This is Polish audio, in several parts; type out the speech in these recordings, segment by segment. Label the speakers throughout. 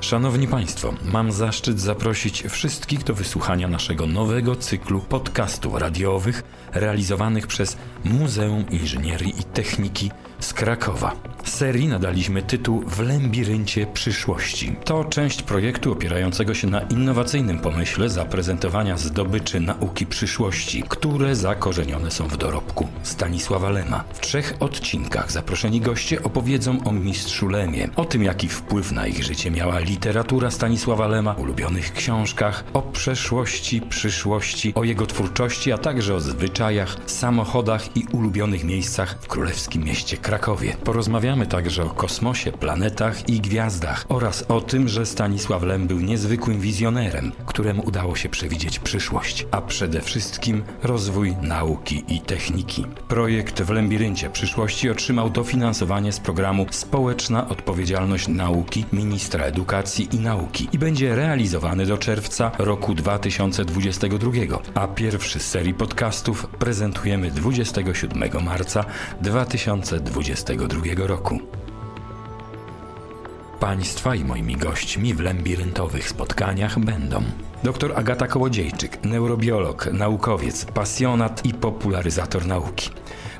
Speaker 1: Szanowni Państwo, mam zaszczyt zaprosić wszystkich do wysłuchania naszego nowego cyklu podcastów radiowych realizowanych przez Muzeum Inżynierii i Techniki z Krakowa. Serii nadaliśmy tytuł W lembiryncie przyszłości. To część projektu opierającego się na innowacyjnym pomyśle zaprezentowania zdobyczy nauki przyszłości, które zakorzenione są w dorobku Stanisława Lema. W trzech odcinkach zaproszeni goście opowiedzą o mistrzu Lemie, o tym jaki wpływ na ich życie miała literatura Stanisława Lema, ulubionych książkach, o przeszłości, przyszłości, o jego twórczości, a także o zwyczajach, samochodach i ulubionych miejscach w królewskim mieście Krakowie. Porozmawiamy także o kosmosie, planetach i gwiazdach oraz o tym, że Stanisław Lem był niezwykłym wizjonerem, któremu udało się przewidzieć przyszłość, a przede wszystkim rozwój nauki i techniki. Projekt w Lembiryncie przyszłości otrzymał dofinansowanie z programu Społeczna Odpowiedzialność Nauki Ministra Edukacji i Nauki i będzie realizowany do czerwca roku 2022, a pierwszy z serii podcastów prezentujemy 27 marca 2022 roku. Państwa i moimi gośćmi w lembiryntowych spotkaniach będą dr Agata Kołodziejczyk, neurobiolog, naukowiec, pasjonat i popularyzator nauki.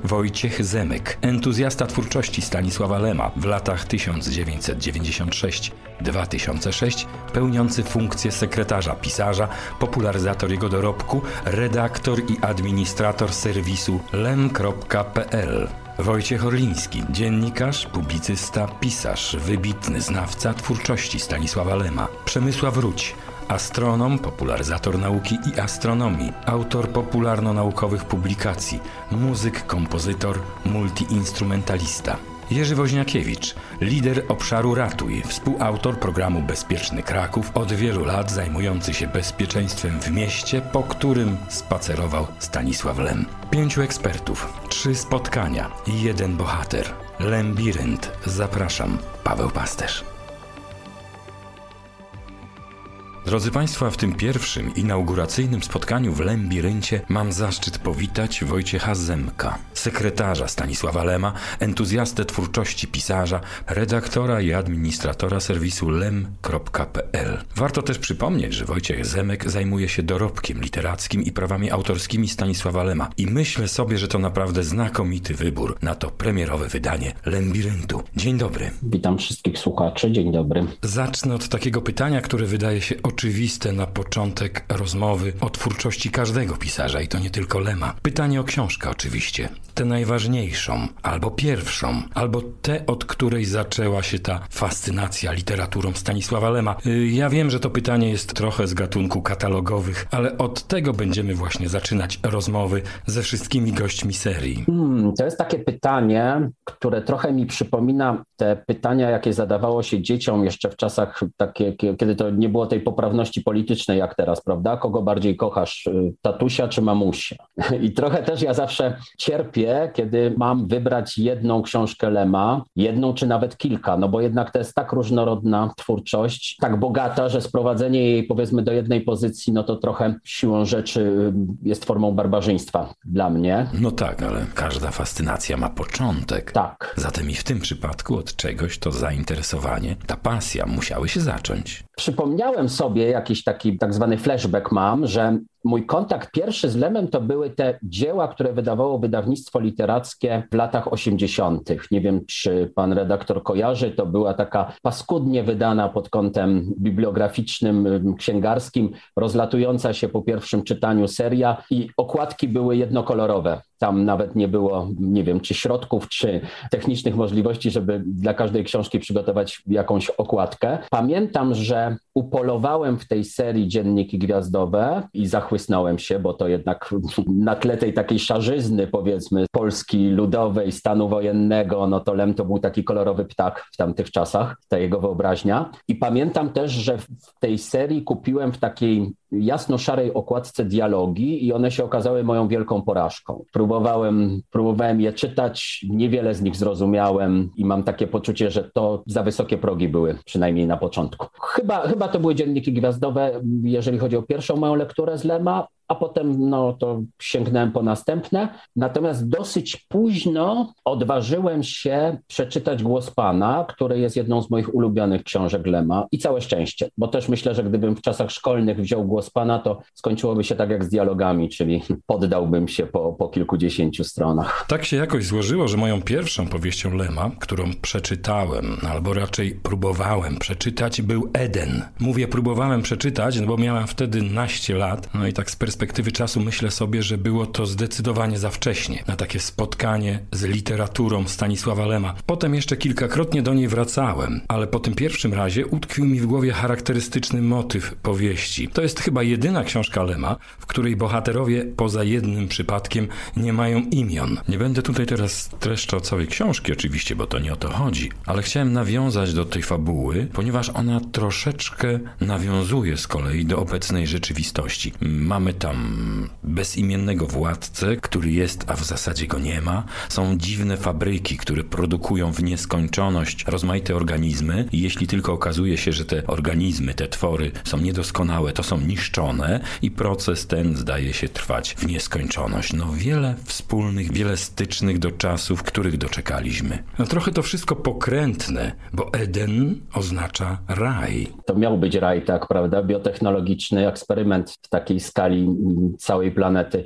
Speaker 1: Wojciech Zemek, entuzjasta twórczości Stanisława Lema w latach 1996-2006, pełniący funkcję sekretarza pisarza, popularyzator jego dorobku, redaktor i administrator serwisu lem.pl. Wojciech Orliński, dziennikarz, publicysta, pisarz, wybitny znawca twórczości Stanisława Lema. Przemysław Wróć, astronom, popularyzator nauki i astronomii, autor popularno-naukowych publikacji, muzyk, kompozytor, multiinstrumentalista. Jerzy Woźniakiewicz, lider obszaru Ratuj, współautor programu Bezpieczny Kraków, od wielu lat zajmujący się bezpieczeństwem w mieście, po którym spacerował Stanisław Lem. Pięciu ekspertów, trzy spotkania i jeden bohater. Lembirynt. Zapraszam, Paweł Pasterz. Drodzy Państwo, w tym pierwszym inauguracyjnym spotkaniu w Lembiryncie mam zaszczyt powitać Wojciecha Zemka, sekretarza Stanisława Lema, entuzjastę twórczości pisarza, redaktora i administratora serwisu lem.pl. Warto też przypomnieć, że Wojciech Zemek zajmuje się dorobkiem literackim i prawami autorskimi Stanisława Lema i myślę sobie, że to naprawdę znakomity wybór na to premierowe wydanie Lembiryntu. Dzień dobry.
Speaker 2: Witam wszystkich słuchaczy, dzień dobry.
Speaker 1: Zacznę od takiego pytania, które wydaje się oczywiste na początek rozmowy o twórczości każdego pisarza i to nie tylko Lema. Pytanie o książkę oczywiście. Tę najważniejszą, albo pierwszą, albo tę, od której zaczęła się ta fascynacja literaturą Stanisława Lema. Y, ja wiem, że to pytanie jest trochę z gatunku katalogowych, ale od tego będziemy właśnie zaczynać rozmowy ze wszystkimi gośćmi serii.
Speaker 2: Hmm, to jest takie pytanie, które trochę mi przypomina te pytania, jakie zadawało się dzieciom jeszcze w czasach takie, kiedy to nie było tej poprawności politycznej jak teraz, prawda? Kogo bardziej kochasz, y, tatusia czy mamusia? I trochę też ja zawsze cierpię, kiedy mam wybrać jedną książkę Lema, jedną czy nawet kilka, no bo jednak to jest tak różnorodna twórczość, tak bogata, że sprowadzenie jej powiedzmy do jednej pozycji, no to trochę siłą rzeczy y, jest formą barbarzyństwa dla mnie.
Speaker 1: No tak, ale każda fascynacja ma początek.
Speaker 2: Tak.
Speaker 1: Zatem i w tym przypadku od czegoś to zainteresowanie, ta pasja musiały się zacząć.
Speaker 2: Przypomniałem sobie jakiś taki tak zwany flashback mam, że mój kontakt pierwszy z Lemem to były te dzieła, które wydawało wydawnictwo literackie w latach 80. Nie wiem, czy pan redaktor kojarzy, to była taka paskudnie wydana pod kątem bibliograficznym, księgarskim, rozlatująca się po pierwszym czytaniu seria i okładki były jednokolorowe. Tam nawet nie było, nie wiem, czy środków, czy technicznych możliwości, żeby dla każdej książki przygotować jakąś okładkę. Pamiętam, że upolowałem w tej serii dzienniki gwiazdowe i zachłysnąłem się, bo to jednak na tle tej takiej szarzyzny, powiedzmy, Polski ludowej, stanu wojennego, no to Lem to był taki kolorowy ptak w tamtych czasach, ta jego wyobraźnia. I pamiętam też, że w tej serii kupiłem w takiej jasno-szarej okładce dialogi i one się okazały moją wielką porażką. Próbowałem, próbowałem je czytać, niewiele z nich zrozumiałem i mam takie poczucie, że to za wysokie progi były, przynajmniej na początku. Chyba, chyba to były dzienniki gwiazdowe, jeżeli chodzi o pierwszą moją lekturę z Lema, a potem no, to sięgnąłem po następne. Natomiast dosyć późno odważyłem się przeczytać Głos Pana, który jest jedną z moich ulubionych książek Lema i całe szczęście, bo też myślę, że gdybym w czasach szkolnych wziął Głos Pana, to skończyłoby się tak jak z dialogami, czyli poddałbym się po, po kilkudziesięciu stronach.
Speaker 1: Tak się jakoś złożyło, że moją pierwszą powieścią Lema, którą przeczytałem, albo raczej próbowałem przeczytać, był Eden. Mówię próbowałem przeczytać, no bo miałem wtedy naście lat, no i tak z perspektywy czasu myślę sobie, że było to zdecydowanie za wcześnie na takie spotkanie z literaturą Stanisława Lema. Potem jeszcze kilkakrotnie do niej wracałem, ale po tym pierwszym razie utkwił mi w głowie charakterystyczny motyw powieści. To jest chyba jedyna książka Lema, w której bohaterowie poza jednym przypadkiem nie mają imion. Nie będę tutaj teraz streszczał całej książki oczywiście, bo to nie o to chodzi, ale chciałem nawiązać do tej fabuły, ponieważ ona troszeczkę nawiązuje z kolei do obecnej rzeczywistości. Mamy tam bezimiennego władcę, który jest, a w zasadzie go nie ma. Są dziwne fabryki, które produkują w nieskończoność rozmaite organizmy i jeśli tylko okazuje się, że te organizmy, te twory są niedoskonałe, to są niszczone i proces ten zdaje się trwać w nieskończoność. No wiele wspólnych, wiele stycznych do czasów, których doczekaliśmy. No trochę to wszystko pokrętne, bo Eden oznacza raj.
Speaker 2: To miał być raj, tak, prawda? Biotechnologiczny eksperyment w takiej skali całej planety.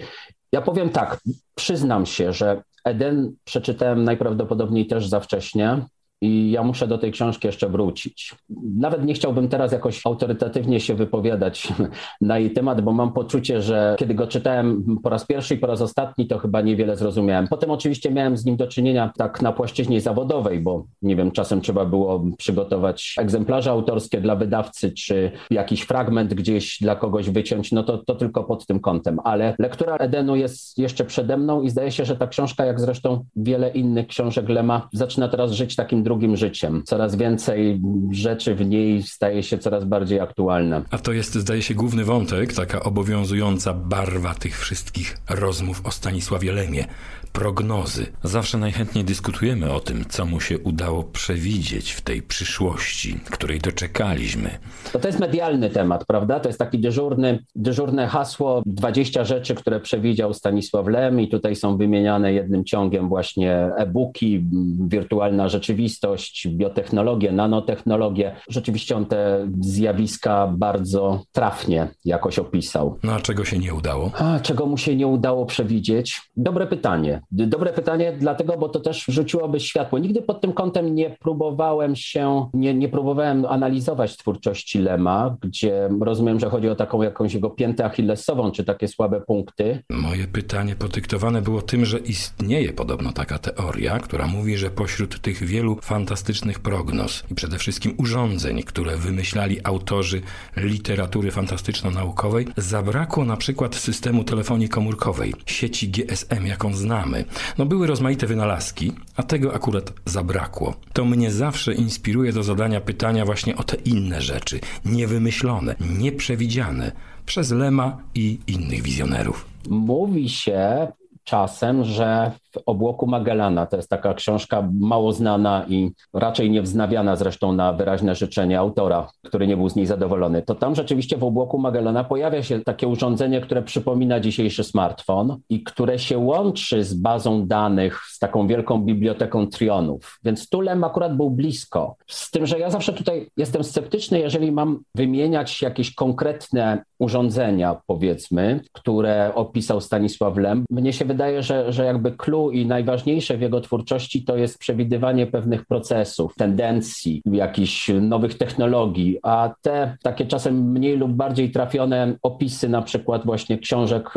Speaker 2: Ja powiem tak, przyznam się, że Eden przeczytałem najprawdopodobniej też za wcześnie i ja muszę do tej książki jeszcze wrócić. Nawet nie chciałbym teraz jakoś autorytatywnie się wypowiadać na jej temat, bo mam poczucie, że kiedy go czytałem po raz pierwszy i po raz ostatni, to chyba niewiele zrozumiałem. Potem oczywiście miałem z nim do czynienia tak na płaszczyźnie zawodowej, bo nie wiem, czasem trzeba było przygotować egzemplarze autorskie dla wydawcy, czy jakiś fragment gdzieś dla kogoś wyciąć, no to, to tylko pod tym kątem. Ale lektura Edenu jest jeszcze przede mną i zdaje się, że ta książka, jak zresztą wiele innych książek Lema, zaczyna teraz żyć takim drugim drugim życiem. Coraz więcej rzeczy w niej staje się coraz bardziej aktualne.
Speaker 1: A to jest, zdaje się, główny wątek, taka obowiązująca barwa tych wszystkich rozmów o Stanisławie Lemie prognozy. Zawsze najchętniej dyskutujemy o tym, co mu się udało przewidzieć w tej przyszłości, której doczekaliśmy.
Speaker 2: To, to jest medialny temat, prawda? To jest taki dyżurny, dyżurne hasło 20 rzeczy, które przewidział Stanisław Lem i tutaj są wymieniane jednym ciągiem właśnie e-booki, wirtualna rzeczywistość, biotechnologie, nanotechnologie. Rzeczywiście on te zjawiska bardzo trafnie jakoś opisał.
Speaker 1: No a czego się nie udało?
Speaker 2: A, czego mu się nie udało przewidzieć? Dobre pytanie. Dobre pytanie, dlatego, bo to też rzuciłoby światło. Nigdy pod tym kątem nie próbowałem się, nie, nie próbowałem analizować twórczości Lema, gdzie rozumiem, że chodzi o taką jakąś jego piętę achillesową, czy takie słabe punkty.
Speaker 1: Moje pytanie podyktowane było tym, że istnieje podobno taka teoria, która mówi, że pośród tych wielu fantastycznych prognoz i przede wszystkim urządzeń, które wymyślali autorzy literatury fantastyczno-naukowej, zabrakło na przykład systemu telefonii komórkowej, sieci GSM, jaką znamy mamy. No były rozmaite wynalazki, a tego akurat zabrakło. To mnie zawsze inspiruje do zadania pytania właśnie o te inne rzeczy, niewymyślone, nieprzewidziane przez Lema i innych wizjonerów.
Speaker 2: Mówi się czasem, że w obłoku Magellana. To jest taka książka mało znana i raczej nie wznawiana zresztą na wyraźne życzenie autora, który nie był z niej zadowolony. To tam rzeczywiście w obłoku Magellana pojawia się takie urządzenie, które przypomina dzisiejszy smartfon i które się łączy z bazą danych, z taką wielką biblioteką trionów. Więc Tulem akurat był blisko. Z tym, że ja zawsze tutaj jestem sceptyczny, jeżeli mam wymieniać jakieś konkretne urządzenia, powiedzmy, które opisał Stanisław Lem. Mnie się wydaje, że, że jakby clue i najważniejsze w jego twórczości to jest przewidywanie pewnych procesów, tendencji, jakichś nowych technologii, a te takie czasem mniej lub bardziej trafione opisy na przykład właśnie książek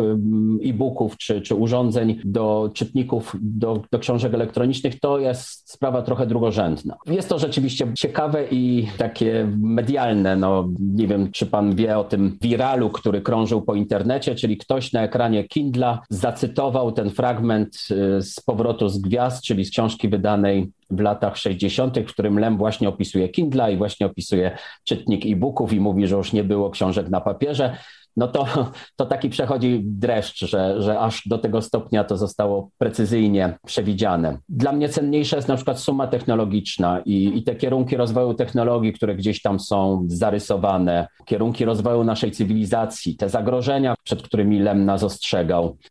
Speaker 2: e-booków czy, czy urządzeń do czytników, do, do książek elektronicznych, to jest sprawa trochę drugorzędna. Jest to rzeczywiście ciekawe i takie medialne. No, nie wiem, czy pan wie o tym wiralu, który krążył po internecie, czyli ktoś na ekranie Kindla zacytował ten fragment e, z powrotu z gwiazd, czyli z książki wydanej w latach 60., w którym Lem właśnie opisuje Kindle i właśnie opisuje czytnik e-booków i mówi, że już nie było książek na papierze. No to, to taki przechodzi dreszcz, że, że aż do tego stopnia to zostało precyzyjnie przewidziane. Dla mnie cenniejsza jest na przykład suma technologiczna i, i te kierunki rozwoju technologii, które gdzieś tam są zarysowane, kierunki rozwoju naszej cywilizacji, te zagrożenia, przed którymi Lem nas.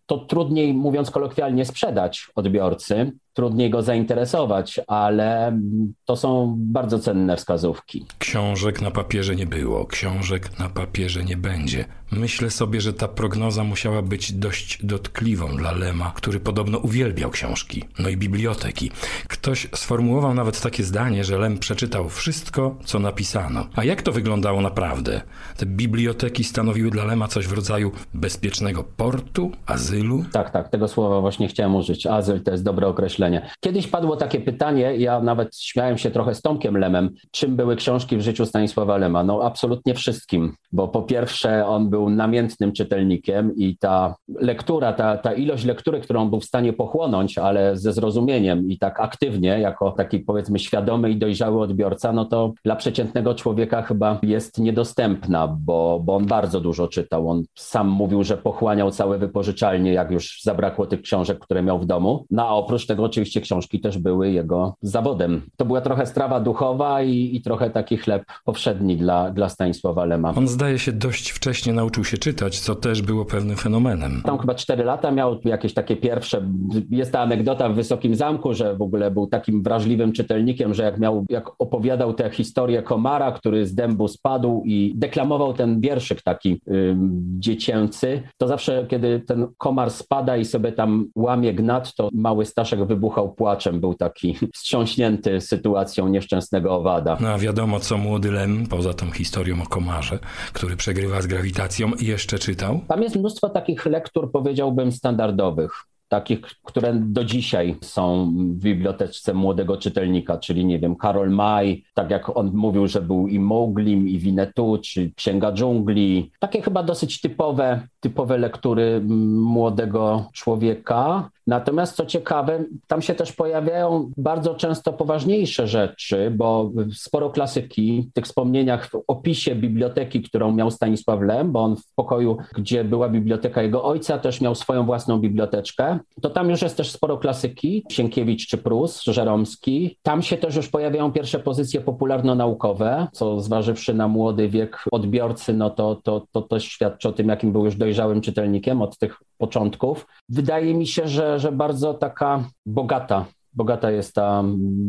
Speaker 2: To trudniej, mówiąc kolokwialnie, sprzedać odbiorcy, trudniej go zainteresować, ale to są bardzo cenne wskazówki.
Speaker 1: Książek na papierze nie było, książek na papierze nie będzie. Myślę sobie, że ta prognoza musiała być dość dotkliwą dla Lema, który podobno uwielbiał książki, no i biblioteki. Ktoś sformułował nawet takie zdanie, że Lem przeczytał wszystko, co napisano. A jak to wyglądało naprawdę? Te biblioteki stanowiły dla Lema coś w rodzaju bezpiecznego portu, azylu?
Speaker 2: Tak, tak, tego słowa właśnie chciałem użyć. Azyl to jest dobre określenie. Kiedyś padło takie pytanie, ja nawet śmiałem się trochę z Tomkiem Lemem, czym były książki w życiu Stanisława Lema? No absolutnie wszystkim, bo po pierwsze on był namiętnym czytelnikiem i ta lektura, ta, ta ilość lektury, którą był w stanie pochłonąć, ale ze zrozumieniem i tak aktywnie, jako taki powiedzmy świadomy i dojrzały odbiorca, no to dla przeciętnego człowieka chyba jest niedostępna, bo, bo on bardzo dużo czytał. On sam mówił, że pochłaniał całe wypożyczalnie, jak już zabrakło tych książek, które miał w domu. No a oprócz tego oczywiście książki też były jego zawodem. To była trochę strawa duchowa i, i trochę taki chleb powszedni dla, dla Stanisława Lema.
Speaker 1: On zdaje się dość wcześnie nauczył się czytać, co też było pewnym fenomenem.
Speaker 2: Tam chyba cztery lata miał jakieś takie pierwsze. Jest ta anegdota w Wysokim Zamku, że w ogóle był takim wrażliwym czytelnikiem, że jak miał, jak opowiadał tę historię komara, który z dębu spadł i deklamował ten wierszyk taki dziecięcy, to zawsze, kiedy ten komar spada i sobie tam łamie gnat, to mały Staszek wybuchał płaczem. Był taki wstrząśnięty sytuacją nieszczęsnego owada.
Speaker 1: No a wiadomo, co młody Lem, poza tą historią o komarze, który przegrywa z grawitacją, jeszcze czytał?
Speaker 2: Tam jest mnóstwo takich lektur, powiedziałbym, standardowych takich, które do dzisiaj są w bibliotece młodego czytelnika, czyli nie wiem, Karol Maj, tak jak on mówił, że był i Mowglim, i Winnetou, czy Księga Dżungli. Takie chyba dosyć typowe, typowe lektury młodego człowieka. Natomiast co ciekawe, tam się też pojawiają bardzo często poważniejsze rzeczy, bo sporo klasyki w tych wspomnieniach w opisie biblioteki, którą miał Stanisław Lem, bo on w pokoju, gdzie była biblioteka jego ojca, też miał swoją własną biblioteczkę, to tam już jest też sporo klasyki, Sienkiewicz czy Prus, Żeromski. Tam się też już pojawiają pierwsze pozycje popularno-naukowe, co zważywszy na młody wiek odbiorcy, no to, to, to też świadczy o tym, jakim był już dojrzałym czytelnikiem od tych początków. Wydaje mi się, że, że bardzo taka bogata bogata jest ta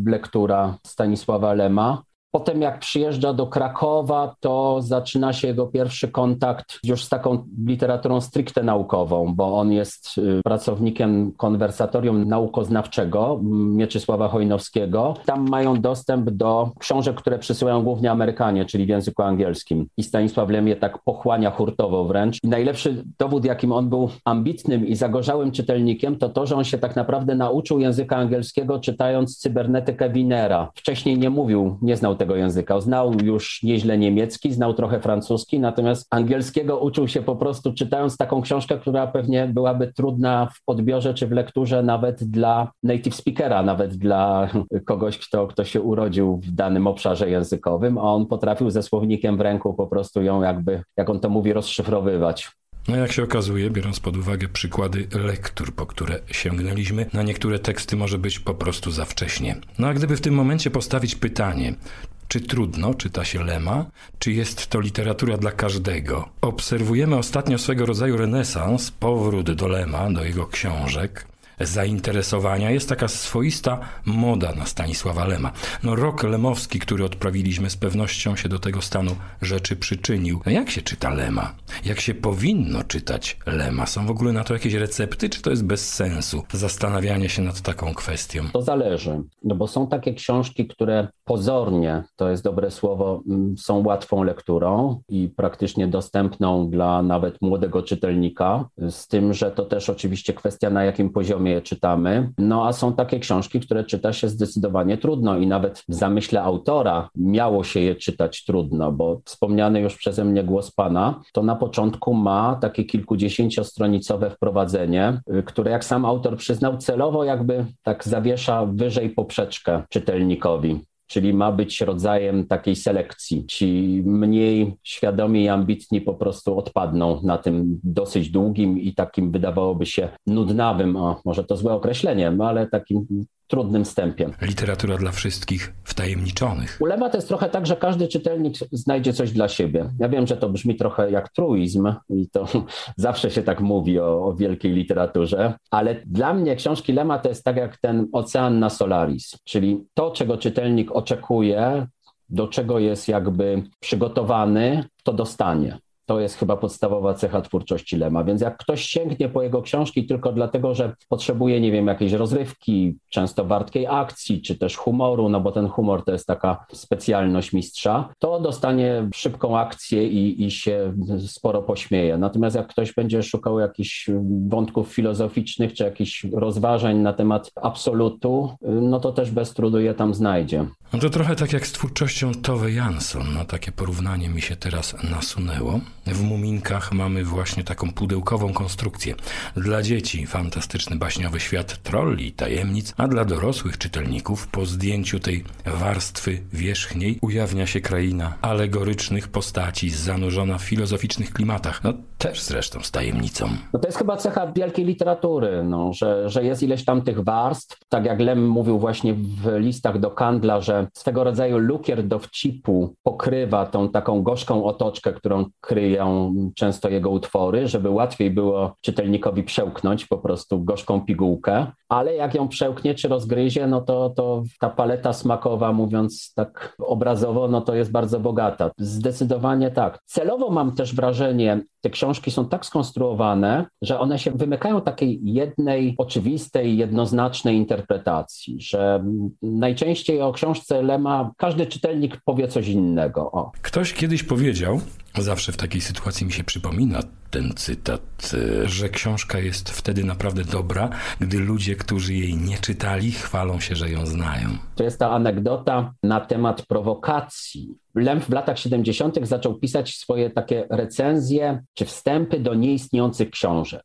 Speaker 2: lektura Stanisława Lema. Potem jak przyjeżdża do Krakowa, to zaczyna się jego pierwszy kontakt już z taką literaturą stricte naukową, bo on jest y, pracownikiem konwersatorium naukoznawczego Mieczysława Hojnowskiego. Tam mają dostęp do książek, które przysyłają głównie Amerykanie, czyli w języku angielskim. I Stanisław Lem je tak pochłania hurtowo wręcz. I najlepszy dowód, jakim on był ambitnym i zagorzałym czytelnikiem, to to, że on się tak naprawdę nauczył języka angielskiego czytając cybernetykę Winera. Wcześniej nie mówił, nie znał tego tego języka. Znał już nieźle niemiecki, znał trochę francuski, natomiast angielskiego uczył się po prostu czytając taką książkę, która pewnie byłaby trudna w odbiorze czy w lekturze nawet dla native speakera, nawet dla kogoś, kto, kto się urodził w danym obszarze językowym, a on potrafił ze słownikiem w ręku po prostu ją jakby, jak on to mówi, rozszyfrowywać.
Speaker 1: No jak się okazuje, biorąc pod uwagę przykłady lektur, po które sięgnęliśmy, na niektóre teksty może być po prostu za wcześnie. No a gdyby w tym momencie postawić pytanie, czy trudno czyta się Lema? Czy jest to literatura dla każdego? Obserwujemy ostatnio swego rodzaju renesans, powrót do Lema, do jego książek zainteresowania. Jest taka swoista moda na Stanisława Lema. No rok lemowski, który odprawiliśmy, z pewnością się do tego stanu rzeczy przyczynił. No jak się czyta Lema? Jak się powinno czytać Lema? Są w ogóle na to jakieś recepty, czy to jest bez sensu? Zastanawianie się nad taką kwestią.
Speaker 2: To zależy, no bo są takie książki, które pozornie, to jest dobre słowo, mm, są łatwą lekturą i praktycznie dostępną dla nawet młodego czytelnika, z tym, że to też oczywiście kwestia na jakim poziomie je czytamy. No a są takie książki, które czyta się zdecydowanie trudno i nawet w zamyśle autora miało się je czytać trudno, bo wspomniany już przeze mnie głos Pana, to na początku ma takie kilkudziesięciostronicowe wprowadzenie, y, które jak sam autor przyznał celowo jakby tak zawiesza wyżej poprzeczkę czytelnikowi czyli ma być rodzajem takiej selekcji. Ci mniej świadomi i ambitni po prostu odpadną na tym dosyć długim i takim wydawałoby się nudnawym, może to złe określenie, ale takim trudnym wstępie.
Speaker 1: Literatura dla wszystkich wtajemniczonych.
Speaker 2: Ulewa to jest trochę tak, że każdy czytelnik znajdzie coś dla siebie. Ja wiem, że to brzmi trochę jak truizm i to zawsze się tak mówi o, o wielkiej literaturze, ale dla mnie książki Lema to jest tak jak ten ocean na Solaris, czyli to, czego czytelnik oczekuje, do czego jest jakby przygotowany, to dostanie. To jest chyba podstawowa cecha twórczości Lema. Więc jak ktoś sięgnie po jego książki tylko dlatego, że potrzebuje, nie wiem, jakiejś rozrywki, często wartkiej akcji, czy też humoru, no bo ten humor to jest taka specjalność mistrza, to dostanie szybką akcję i, i się sporo pośmieje. Natomiast jak ktoś będzie szukał jakichś wątków filozoficznych, czy jakichś rozważań na temat absolutu, no to też bez trudu je tam znajdzie.
Speaker 1: No to trochę tak jak z twórczością Tove Jansson. No takie porównanie mi się teraz nasunęło. W Muminkach mamy właśnie taką pudełkową konstrukcję. Dla dzieci fantastyczny baśniowy świat trolli i tajemnic, a dla dorosłych czytelników po zdjęciu tej warstwy wierzchniej ujawnia się kraina alegorycznych postaci zanurzona w filozoficznych klimatach. No też zresztą z tajemnicą.
Speaker 2: No to jest chyba cecha wielkiej literatury, no, że, że jest ileś tam tych warstw. Tak jak Lem mówił właśnie w listach do Kandla, że swego rodzaju lukier dowcipu pokrywa tą taką gorzką otoczkę, którą często jego utwory, żeby łatwiej było czytelnikowi przełknąć po prostu gorzką pigułkę, ale jak ją przełknie czy rozgryzie, no to, to ta paleta smakowa, mówiąc tak obrazowo, no to jest bardzo bogata. Zdecydowanie tak. Celowo mam też wrażenie, te książki są tak skonstruowane, że one się wymykają takiej jednej, oczywistej, jednoznacznej interpretacji, że najczęściej o książce Lema każdy czytelnik powie coś innego. O.
Speaker 1: Ktoś kiedyś powiedział, zawsze w takiej sytuacji mi się przypomina ten cytat, e, że książka jest wtedy naprawdę dobra, gdy ludzie, którzy jej nie czytali, chwalą się, że ją znają.
Speaker 2: To jest ta anegdota na temat prowokacji. Lem w latach 70. zaczął pisać swoje takie recenzje czy wstępy do nieistniejących książek.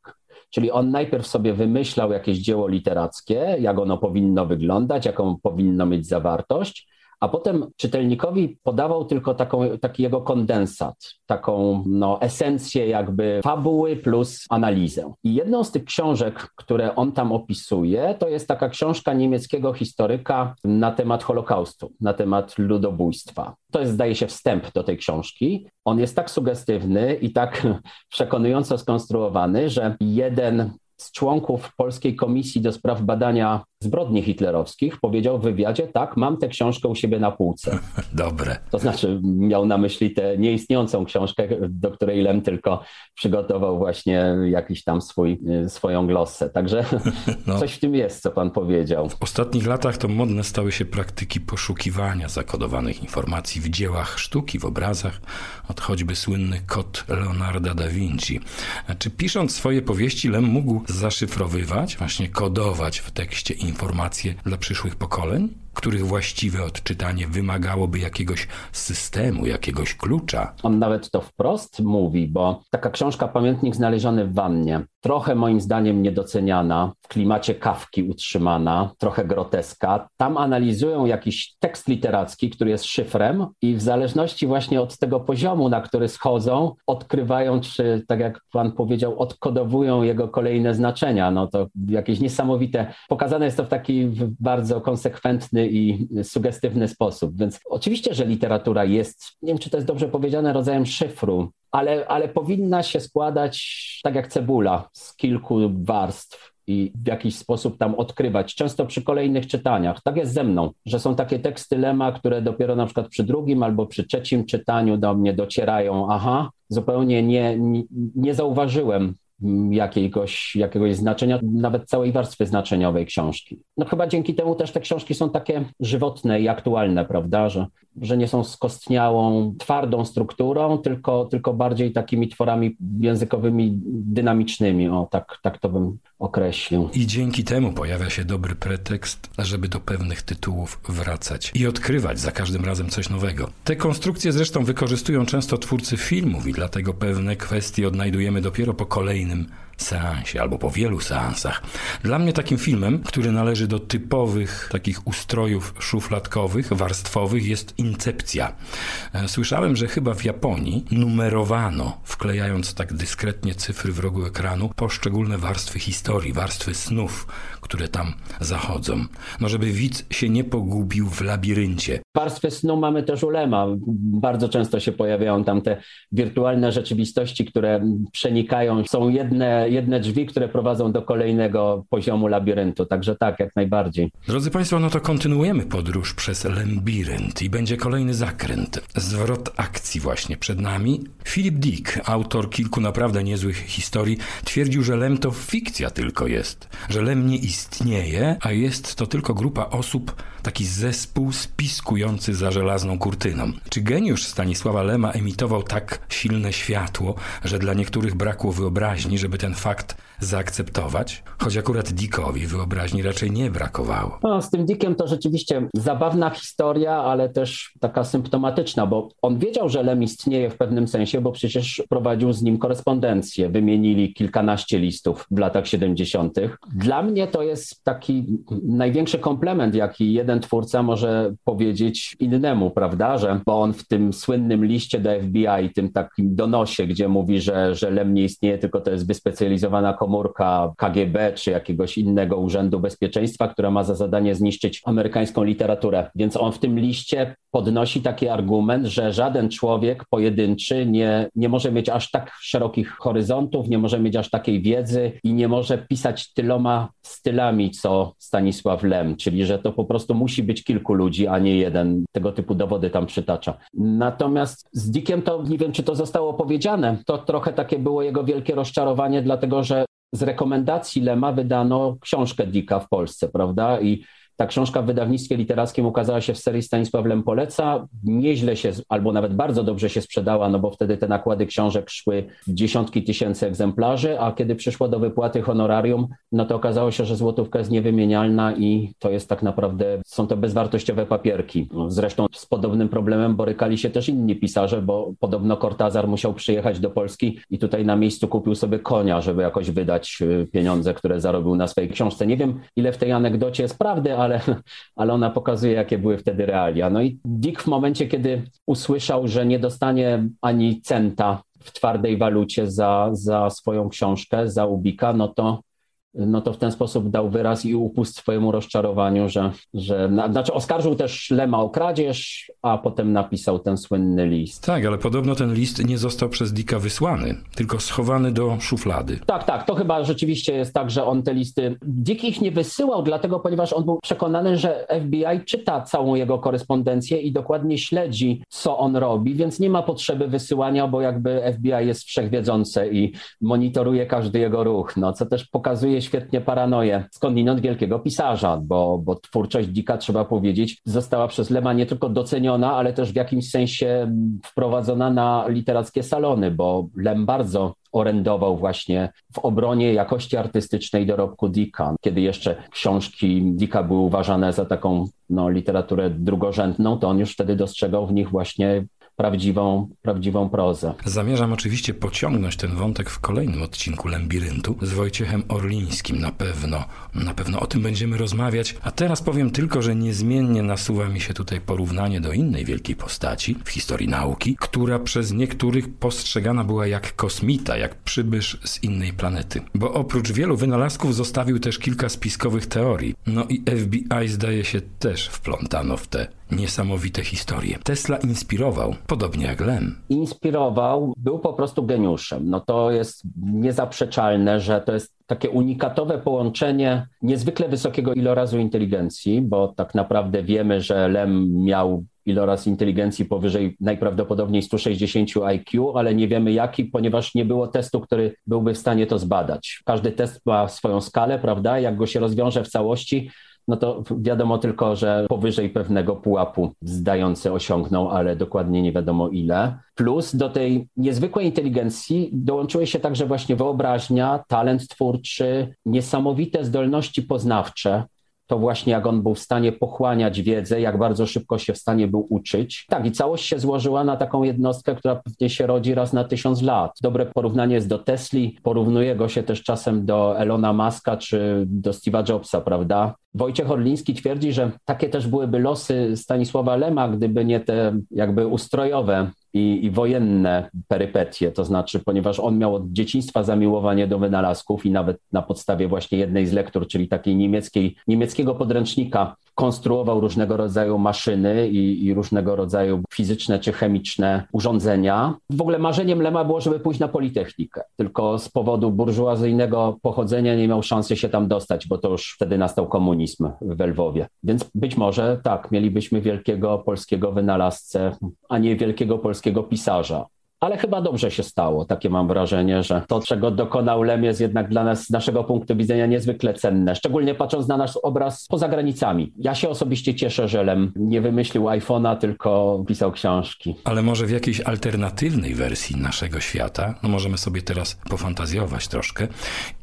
Speaker 2: Czyli on najpierw sobie wymyślał jakieś dzieło literackie, jak ono powinno wyglądać, jaką powinno mieć zawartość, a potem czytelnikowi podawał tylko taką, taki jego kondensat, taką no, esencję jakby fabuły plus analizę. I jedną z tych książek, które on tam opisuje, to jest taka książka niemieckiego historyka na temat Holokaustu, na temat ludobójstwa. To jest, zdaje się, wstęp do tej książki. On jest tak sugestywny i tak przekonująco skonstruowany, że jeden z członków Polskiej Komisji do Spraw Badania Zbrodni Hitlerowskich powiedział w wywiadzie, tak, mam tę książkę u siebie na półce.
Speaker 1: Dobre.
Speaker 2: To znaczy miał na myśli tę nieistniejącą książkę, do której Lem tylko przygotował właśnie jakiś tam swój, y, swoją glossę. Także no. coś w tym jest, co pan powiedział.
Speaker 1: W ostatnich latach to modne stały się praktyki poszukiwania zakodowanych informacji w dziełach sztuki, w obrazach, od choćby słynny kot Leonarda da Vinci. Czy pisząc swoje powieści Lem mógł zaszyfrowywać, właśnie kodować w tekście informacje dla przyszłych pokoleń? których właściwe odczytanie wymagałoby jakiegoś systemu, jakiegoś klucza.
Speaker 2: On nawet to wprost mówi, bo taka książka Pamiętnik znaleziony w wannie, trochę moim zdaniem niedoceniana, w klimacie kawki utrzymana, trochę groteska. Tam analizują jakiś tekst literacki, który jest szyfrem i w zależności właśnie od tego poziomu, na który schodzą, odkrywają, czy tak jak pan powiedział, odkodowują jego kolejne znaczenia. No to jakieś niesamowite. Pokazane jest to w taki bardzo konsekwentny i sugestywny sposób. Więc oczywiście, że literatura jest, nie wiem czy to jest dobrze powiedziane, rodzajem szyfru, ale, ale powinna się składać tak jak cebula z kilku warstw i w jakiś sposób tam odkrywać, często przy kolejnych czytaniach. Tak jest ze mną, że są takie teksty Lema, które dopiero na przykład przy drugim albo przy trzecim czytaniu do mnie docierają. Aha, zupełnie nie, nie, nie zauważyłem jakiegoś, jakiegoś znaczenia, nawet całej warstwy znaczeniowej książki. No chyba dzięki temu też te książki są takie żywotne i aktualne, prawda, że, że nie są skostniałą, twardą strukturą, tylko, tylko bardziej takimi tworami językowymi, dynamicznymi, o tak, tak to bym określił.
Speaker 1: I dzięki temu pojawia się dobry pretekst, żeby do pewnych tytułów wracać i odkrywać za każdym razem coś nowego. Te konstrukcje zresztą wykorzystują często twórcy filmów i dlatego pewne kwestie odnajdujemy dopiero po kolejnym them. Seansie albo po wielu seansach. Dla mnie takim filmem, który należy do typowych takich ustrojów szufladkowych, warstwowych jest Incepcja. E, słyszałem, że chyba w Japonii numerowano, wklejając tak dyskretnie cyfry w rogu ekranu, poszczególne warstwy historii, warstwy snów, które tam zachodzą. No żeby widz się nie pogubił w labiryncie.
Speaker 2: Warstwy snu mamy też u Lema. Bardzo często się pojawiają tam te wirtualne rzeczywistości, które przenikają. Są jedne, jedne drzwi, które prowadzą do kolejnego poziomu labiryntu. Także tak, jak najbardziej.
Speaker 1: Drodzy Państwo, no to kontynuujemy podróż przez labirynt i będzie kolejny zakręt. Zwrot akcji właśnie przed nami. Philip Dick, autor kilku naprawdę niezłych historii, twierdził, że Lem to fikcja tylko jest, że Lem nie istnieje, a jest to tylko grupa osób, taki zespół spiskujący za żelazną kurtyną. Czy geniusz Stanisława Lema emitował tak silne światło, że dla niektórych brakło wyobraźni, żeby ten fakt zaakceptować? Choć akurat Dickowi wyobraźni raczej nie brakowało.
Speaker 2: No, z tym Dickiem to rzeczywiście zabawna historia, ale też taka symptomatyczna, bo on wiedział, że Lem istnieje w pewnym sensie, bo przecież prowadził z nim korespondencję. Wymienili kilkanaście listów w latach 70. Dla mnie to jest taki największy komplement, jaki jeden twórca może powiedzieć innemu, prawda? Że, bo on w tym słynnym liście do FBI, tym takim donosie, gdzie mówi, że, że Lem nie istnieje, tylko to jest wyspecjalizowana komórka KGB czy jakiegoś innego urzędu bezpieczeństwa, która ma za zadanie zniszczyć amerykańską literaturę. Więc on w tym liście podnosi taki argument, że żaden człowiek pojedynczy nie, nie może mieć aż tak szerokich horyzontów, nie może mieć aż takiej wiedzy i nie może pisać tyloma stylami, co Stanisław Lem, czyli że to po prostu musi być kilku ludzi, a nie jeden. Tego typu dowody tam przytacza. Natomiast z Dickiem to nie wiem, czy to zostało powiedziane. To trochę takie było jego wielkie rozczarowanie, dlatego że z rekomendacji Lema wydano książkę Dicka w Polsce, prawda? I ta książka w wydawnictwie literackim ukazała się w serii Stanisław Lem poleca. Nieźle się, albo nawet bardzo dobrze się sprzedała, no bo wtedy te nakłady książek szły w dziesiątki tysięcy egzemplarzy, a kiedy przyszło do wypłaty honorarium, no to okazało się, że złotówka jest niewymienialna i to jest tak naprawdę, są to bezwartościowe papierki. Zresztą z podobnym problemem borykali się też inni pisarze, bo podobno Cortazar musiał przyjechać do Polski i tutaj na miejscu kupił sobie konia, żeby jakoś wydać y, pieniądze, które zarobił na swojej książce. Nie wiem, ile w tej anegdocie jest prawdy, ale ale, ale ona pokazuje, jakie były wtedy realia. No i Dick w momencie, kiedy usłyszał, że nie dostanie ani centa w twardej walucie za, za swoją książkę, za Ubika, no to no to w ten sposób dał wyraz i upust swojemu rozczarowaniu, że, że znaczy oskarżył też Lema o kradzież, a potem napisał ten słynny list.
Speaker 1: Tak, ale podobno ten list nie został przez Dicka wysłany, tylko schowany do szuflady.
Speaker 2: Tak, tak, to chyba rzeczywiście jest tak, że on te listy, Dick ich nie wysyłał, dlatego, ponieważ on był przekonany, że FBI czyta całą jego korespondencję i dokładnie śledzi, co on robi, więc nie ma potrzeby wysyłania, bo jakby FBI jest wszechwiedzące i monitoruje każdy jego ruch, no co też pokazuje świetnie paranoję. Skądinąd wielkiego pisarza, bo, bo twórczość Dicka, trzeba powiedzieć, została przez Lema nie tylko doceniona, ale też w jakimś sensie wprowadzona na literackie salony, bo Lem bardzo orędował właśnie w obronie jakości artystycznej dorobku Dicka, kiedy jeszcze książki Dicka były uważane za taką no, literaturę drugorzędną, to on już wtedy dostrzegał w nich właśnie prawdziwą, prawdziwą prozę.
Speaker 1: Zamierzam oczywiście pociągnąć ten wątek w kolejnym odcinku Lembiryntu z Wojciechem Orlińskim. Na pewno, na pewno o tym będziemy rozmawiać. A teraz powiem tylko, że niezmiennie nasuwa mi się tutaj porównanie do innej wielkiej postaci w historii nauki, która przez niektórych postrzegana była jak kosmita, jak przybysz z innej planety. Bo oprócz wielu wynalazków zostawił też kilka spiskowych teorii. No i FBI zdaje się też wplątano w te niesamowite historie. Tesla inspirował, podobnie jak Lem.
Speaker 2: Inspirował, był po prostu geniuszem. No to jest niezaprzeczalne, że to jest takie unikatowe połączenie niezwykle wysokiego ilorazu inteligencji, bo tak naprawdę wiemy, że Lem miał iloraz inteligencji powyżej najprawdopodobniej 160 IQ, ale nie wiemy jaki, ponieważ nie było testu, który byłby w stanie to zbadać. Każdy test ma swoją skalę, prawda? Jak go się rozwiąże w całości, no to wiadomo tylko, że powyżej pewnego pułapu zdający osiągnął, ale dokładnie nie wiadomo ile. Plus do tej niezwykłej inteligencji dołączyły się także właśnie wyobraźnia, talent twórczy, niesamowite zdolności poznawcze to właśnie jak on był w stanie pochłaniać wiedzę, jak bardzo szybko się w stanie był uczyć. Tak, i całość się złożyła na taką jednostkę, która pewnie się rodzi raz na tysiąc lat. Dobre porównanie jest do Tesli, porównuje go się też czasem do Elona Muska czy do Steve'a Jobsa, prawda? Wojciech Orliński twierdzi, że takie też byłyby losy Stanisława Lema, gdyby nie te jakby ustrojowe i, i, wojenne perypetie, to znaczy, ponieważ on miał od dzieciństwa zamiłowanie do wynalazków i nawet na podstawie właśnie jednej z lektur, czyli takiej niemieckiej, niemieckiego podręcznika, konstruował różnego rodzaju maszyny i, i, różnego rodzaju fizyczne czy chemiczne urządzenia. W ogóle marzeniem Lema było, żeby pójść na Politechnikę, tylko z powodu burżuazyjnego pochodzenia nie miał szansy się tam dostać, bo to już wtedy nastał komunizm w Lwowie. Więc być może tak, mielibyśmy wielkiego polskiego wynalazcę, a nie wielkiego polskiego pisarza ale chyba dobrze się stało. Takie mam wrażenie, że to, czego dokonał Lem, jest jednak dla nas z naszego punktu widzenia niezwykle cenne, szczególnie patrząc na nasz obraz poza granicami. Ja się osobiście cieszę, że Lem nie wymyślił iPhone'a, tylko pisał książki.
Speaker 1: Ale może w jakiejś alternatywnej wersji naszego świata, no możemy sobie teraz pofantazjować troszkę,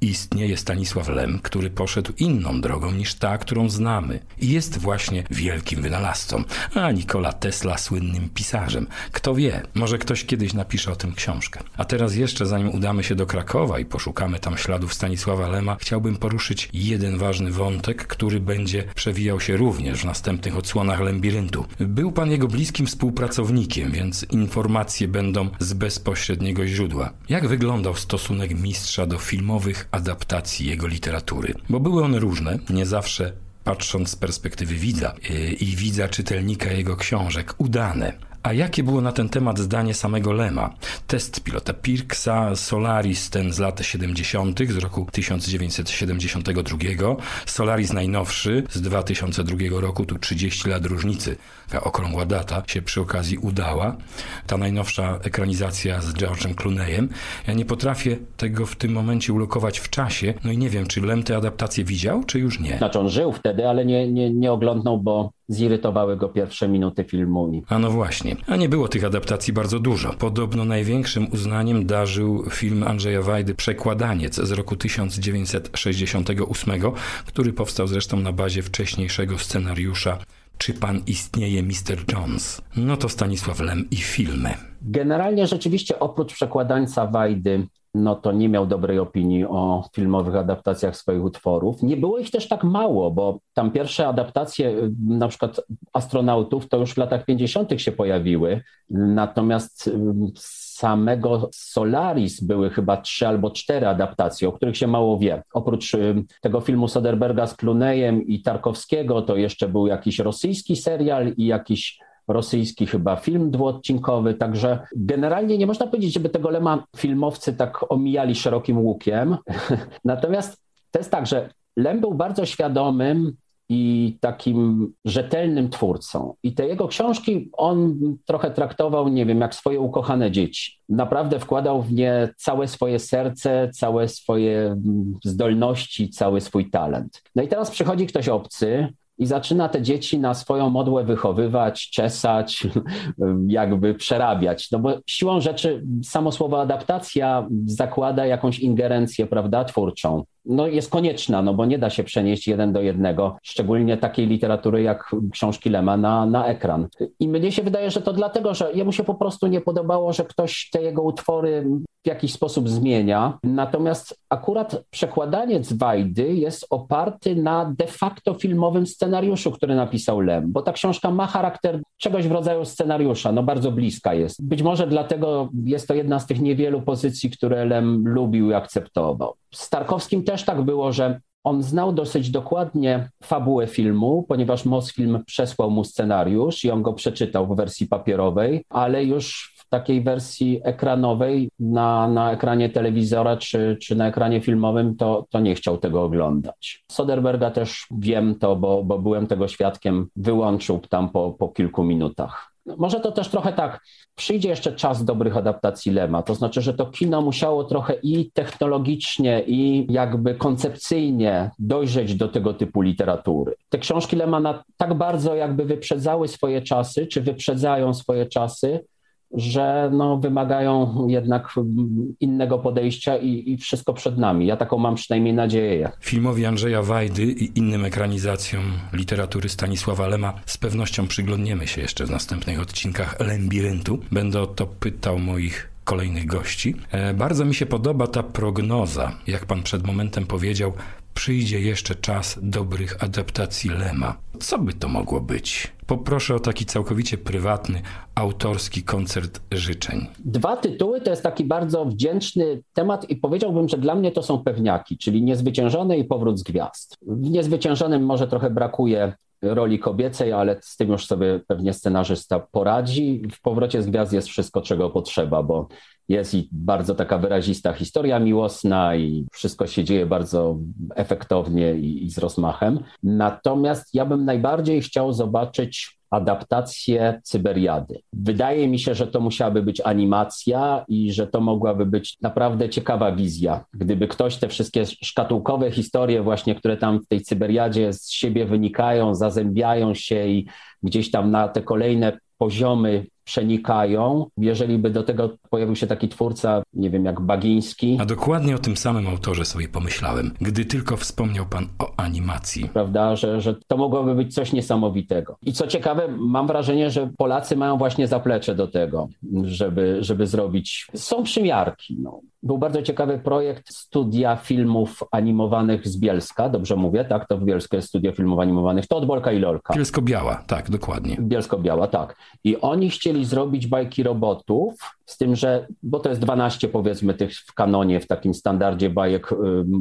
Speaker 1: istnieje Stanisław Lem, który poszedł inną drogą niż ta, którą znamy i jest właśnie wielkim wynalazcą, a Nikola Tesla słynnym pisarzem. Kto wie, może ktoś kiedyś na napiszę o tym książkę. A teraz jeszcze, zanim udamy się do Krakowa i poszukamy tam śladów Stanisława Lema, chciałbym poruszyć jeden ważny wątek, który będzie przewijał się również w następnych odsłonach Lembiryntu. Był pan jego bliskim współpracownikiem, więc informacje będą z bezpośredniego źródła. Jak wyglądał stosunek mistrza do filmowych adaptacji jego literatury? Bo były one różne, nie zawsze patrząc z perspektywy widza yy, i widza czytelnika jego książek, udane. A jakie było na ten temat zdanie samego Lema? Test pilota Pirksa, Solaris ten z lat 70., z roku 1972, Solaris najnowszy z 2002 roku, tu 30 lat różnicy, ta okrągła data się przy okazji udała. Ta najnowsza ekranizacja z George'em Clooneyem. Ja nie potrafię tego w tym momencie ulokować w czasie, no i nie wiem, czy Lem tę adaptację widział, czy już nie?
Speaker 2: Znaczy on żył wtedy, ale nie, nie, nie oglądnął, bo zirytowały go pierwsze minuty filmu.
Speaker 1: A no właśnie. A nie było tych adaptacji bardzo dużo. Podobno największym uznaniem darzył film Andrzeja Wajdy Przekładaniec z roku 1968, który powstał zresztą na bazie wcześniejszego scenariusza czy pan istnieje, Mr. Jones? No to Stanisław Lem i filmy.
Speaker 2: Generalnie rzeczywiście oprócz przekładańca Wajdy no to nie miał dobrej opinii o filmowych adaptacjach swoich utworów. Nie było ich też tak mało, bo tam pierwsze adaptacje na przykład astronautów to już w latach 50. się pojawiły, natomiast samego Solaris były chyba trzy albo cztery adaptacje, o których się mało wie. Oprócz tego filmu Soderberga z Clooneyem i Tarkowskiego, to jeszcze był jakiś rosyjski serial i jakiś rosyjski chyba film dwuodcinkowy, także generalnie nie można powiedzieć, żeby tego Lema filmowcy tak omijali szerokim łukiem. Natomiast to jest tak, że Lem był bardzo świadomym i takim rzetelnym twórcą. I te jego książki on trochę traktował, nie wiem, jak swoje ukochane dzieci. Naprawdę wkładał w nie całe swoje serce, całe swoje zdolności, cały swój talent. No i teraz przychodzi ktoś obcy, i zaczyna te dzieci na swoją modłę wychowywać, czesać, jakby przerabiać. No bo siłą rzeczy samo słowo adaptacja zakłada jakąś ingerencję, prawda, twórczą no jest konieczna, no bo nie da się przenieść jeden do jednego, szczególnie takiej literatury jak książki Lema na, na ekran. I mnie się wydaje, że to dlatego, że jemu się po prostu nie podobało, że ktoś te jego utwory w jakiś sposób zmienia. Natomiast akurat przekładaniec Wajdy jest oparty na de facto filmowym scenariuszu, który napisał Lem, bo ta książka ma charakter czegoś w rodzaju scenariusza, no bardzo bliska jest. Być może dlatego jest to jedna z tych niewielu pozycji, które Lem lubił i akceptował. Z Tarkowskim też tak było, że on znał dosyć dokładnie fabułę filmu, ponieważ Mosfilm przesłał mu scenariusz i on go przeczytał w wersji papierowej, ale już takiej wersji ekranowej na, na ekranie telewizora czy, czy na ekranie filmowym to, to nie chciał tego oglądać. Soderberga też wiem to, bo, bo byłem tego świadkiem, wyłączył tam po, po kilku minutach. Może to też trochę tak, przyjdzie jeszcze czas dobrych adaptacji Lema, to znaczy, że to kino musiało trochę i technologicznie, i jakby koncepcyjnie dojrzeć do tego typu literatury. Te książki Lema tak bardzo jakby wyprzedzały swoje czasy, czy wyprzedzają swoje czasy, że no, wymagają jednak innego podejścia i, i, wszystko przed nami. Ja taką mam przynajmniej nadzieję.
Speaker 1: Filmowi Andrzeja Wajdy i innym ekranizacjom literatury Stanisława Lema z pewnością przyglądniemy się jeszcze w następnych odcinkach Lembiryntu. Będę o to pytał moich kolejnych gości. E, bardzo mi się podoba ta prognoza, jak pan przed momentem powiedział, przyjdzie jeszcze czas dobrych adaptacji Lema. Co by to mogło być? Poproszę o taki całkowicie prywatny, autorski koncert życzeń.
Speaker 2: Dwa tytuły to jest taki bardzo wdzięczny temat i powiedziałbym, że dla mnie to są pewniaki, czyli Niezwyciężony i Powrót z Gwiazd. W Niezwyciężonym może trochę brakuje roli kobiecej, ale z tym już sobie pewnie scenarzysta poradzi. W Powrocie z Gwiazd jest wszystko, czego potrzeba, bo jest i bardzo taka wyrazista historia miłosna i wszystko się dzieje bardzo efektownie i, i z rozmachem. Natomiast ja bym najbardziej chciał zobaczyć adaptację Cyberiady. Wydaje mi się, że to musiałaby być animacja i że to mogłaby być naprawdę ciekawa wizja. Gdyby ktoś te wszystkie szkatułkowe historie właśnie, które tam w tej Cyberiadzie z siebie wynikają, zazębiają się i gdzieś tam na te kolejne poziomy przenikają. Jeżeli by do tego pojawił się taki twórca, nie wiem, jak Bagiński.
Speaker 1: A dokładnie o tym samym autorze sobie pomyślałem, gdy tylko wspomniał pan o animacji.
Speaker 2: Prawda, że, że to mogłoby być coś niesamowitego. I co ciekawe, mam wrażenie, że Polacy mają właśnie zaplecze do tego, żeby, żeby zrobić. Są przymiarki. No. Był bardzo ciekawy projekt studia filmów animowanych z Bielska, dobrze mówię, tak? To w Bielsku jest studio filmów animowanych, to od Bolka i Lolka.
Speaker 1: Bielsko-Biała, tak, dokładnie.
Speaker 2: Bielsko-Biała, tak. I oni chcieli zrobić bajki robotów, z tym, że, bo to jest 12 powiedzmy tych w kanonie, w takim standardzie bajek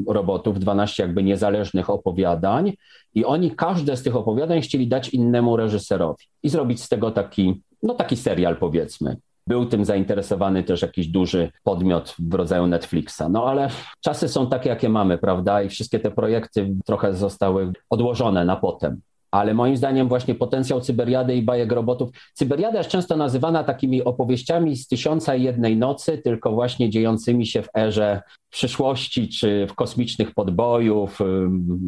Speaker 2: robotów, 12 jakby niezależnych opowiadań i oni każde z tych opowiadań chcieli dać innemu reżyserowi i zrobić z tego taki, no taki serial powiedzmy. Był tym zainteresowany też jakiś duży podmiot w rodzaju Netflixa. No ale czasy są takie, jakie mamy, prawda? I wszystkie te projekty trochę zostały odłożone na potem ale moim zdaniem właśnie potencjał Cyberiady i bajek robotów. Cyberiada jest często nazywana takimi opowieściami z tysiąca i jednej nocy, tylko właśnie dziejącymi się w erze przyszłości, czy w kosmicznych podbojów,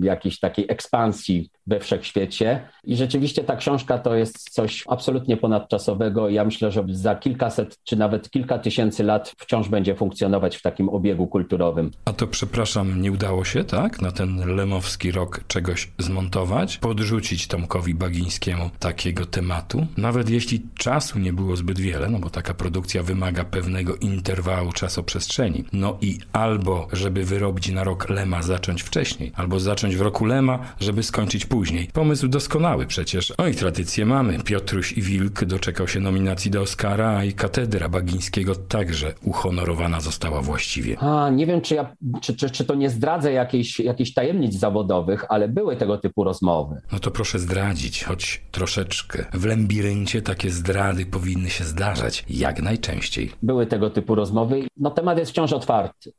Speaker 2: jakiejś takiej ekspansji we wszechświecie. I rzeczywiście ta książka to jest coś absolutnie ponadczasowego. Ja myślę, że za kilkaset, czy nawet kilka tysięcy lat wciąż będzie funkcjonować w takim obiegu kulturowym.
Speaker 1: A to przepraszam, nie udało się, tak? Na ten lemowski rok czegoś zmontować, podrzucić Tomkowi Bagińskiemu takiego tematu. Nawet jeśli czasu nie było zbyt wiele, no bo taka produkcja wymaga pewnego interwału czasoprzestrzeni. No i albo albo żeby wyrobić na rok Lema zacząć wcześniej, albo zacząć w roku Lema, żeby skończyć później. Pomysł doskonały przecież. Oj, tradycję mamy. Piotruś i Wilk doczekał się nominacji do Oscara, a i katedra Bagińskiego także uhonorowana została właściwie.
Speaker 2: A, nie wiem, czy, ja, czy, czy, czy to nie zdradzę jakiejś, jakichś tajemnic zawodowych, ale były tego typu rozmowy.
Speaker 1: No to proszę zdradzić, choć troszeczkę. W Lembiryncie takie zdrady powinny się zdarzać jak najczęściej.
Speaker 2: Były tego typu rozmowy. No temat jest wciąż otwarty.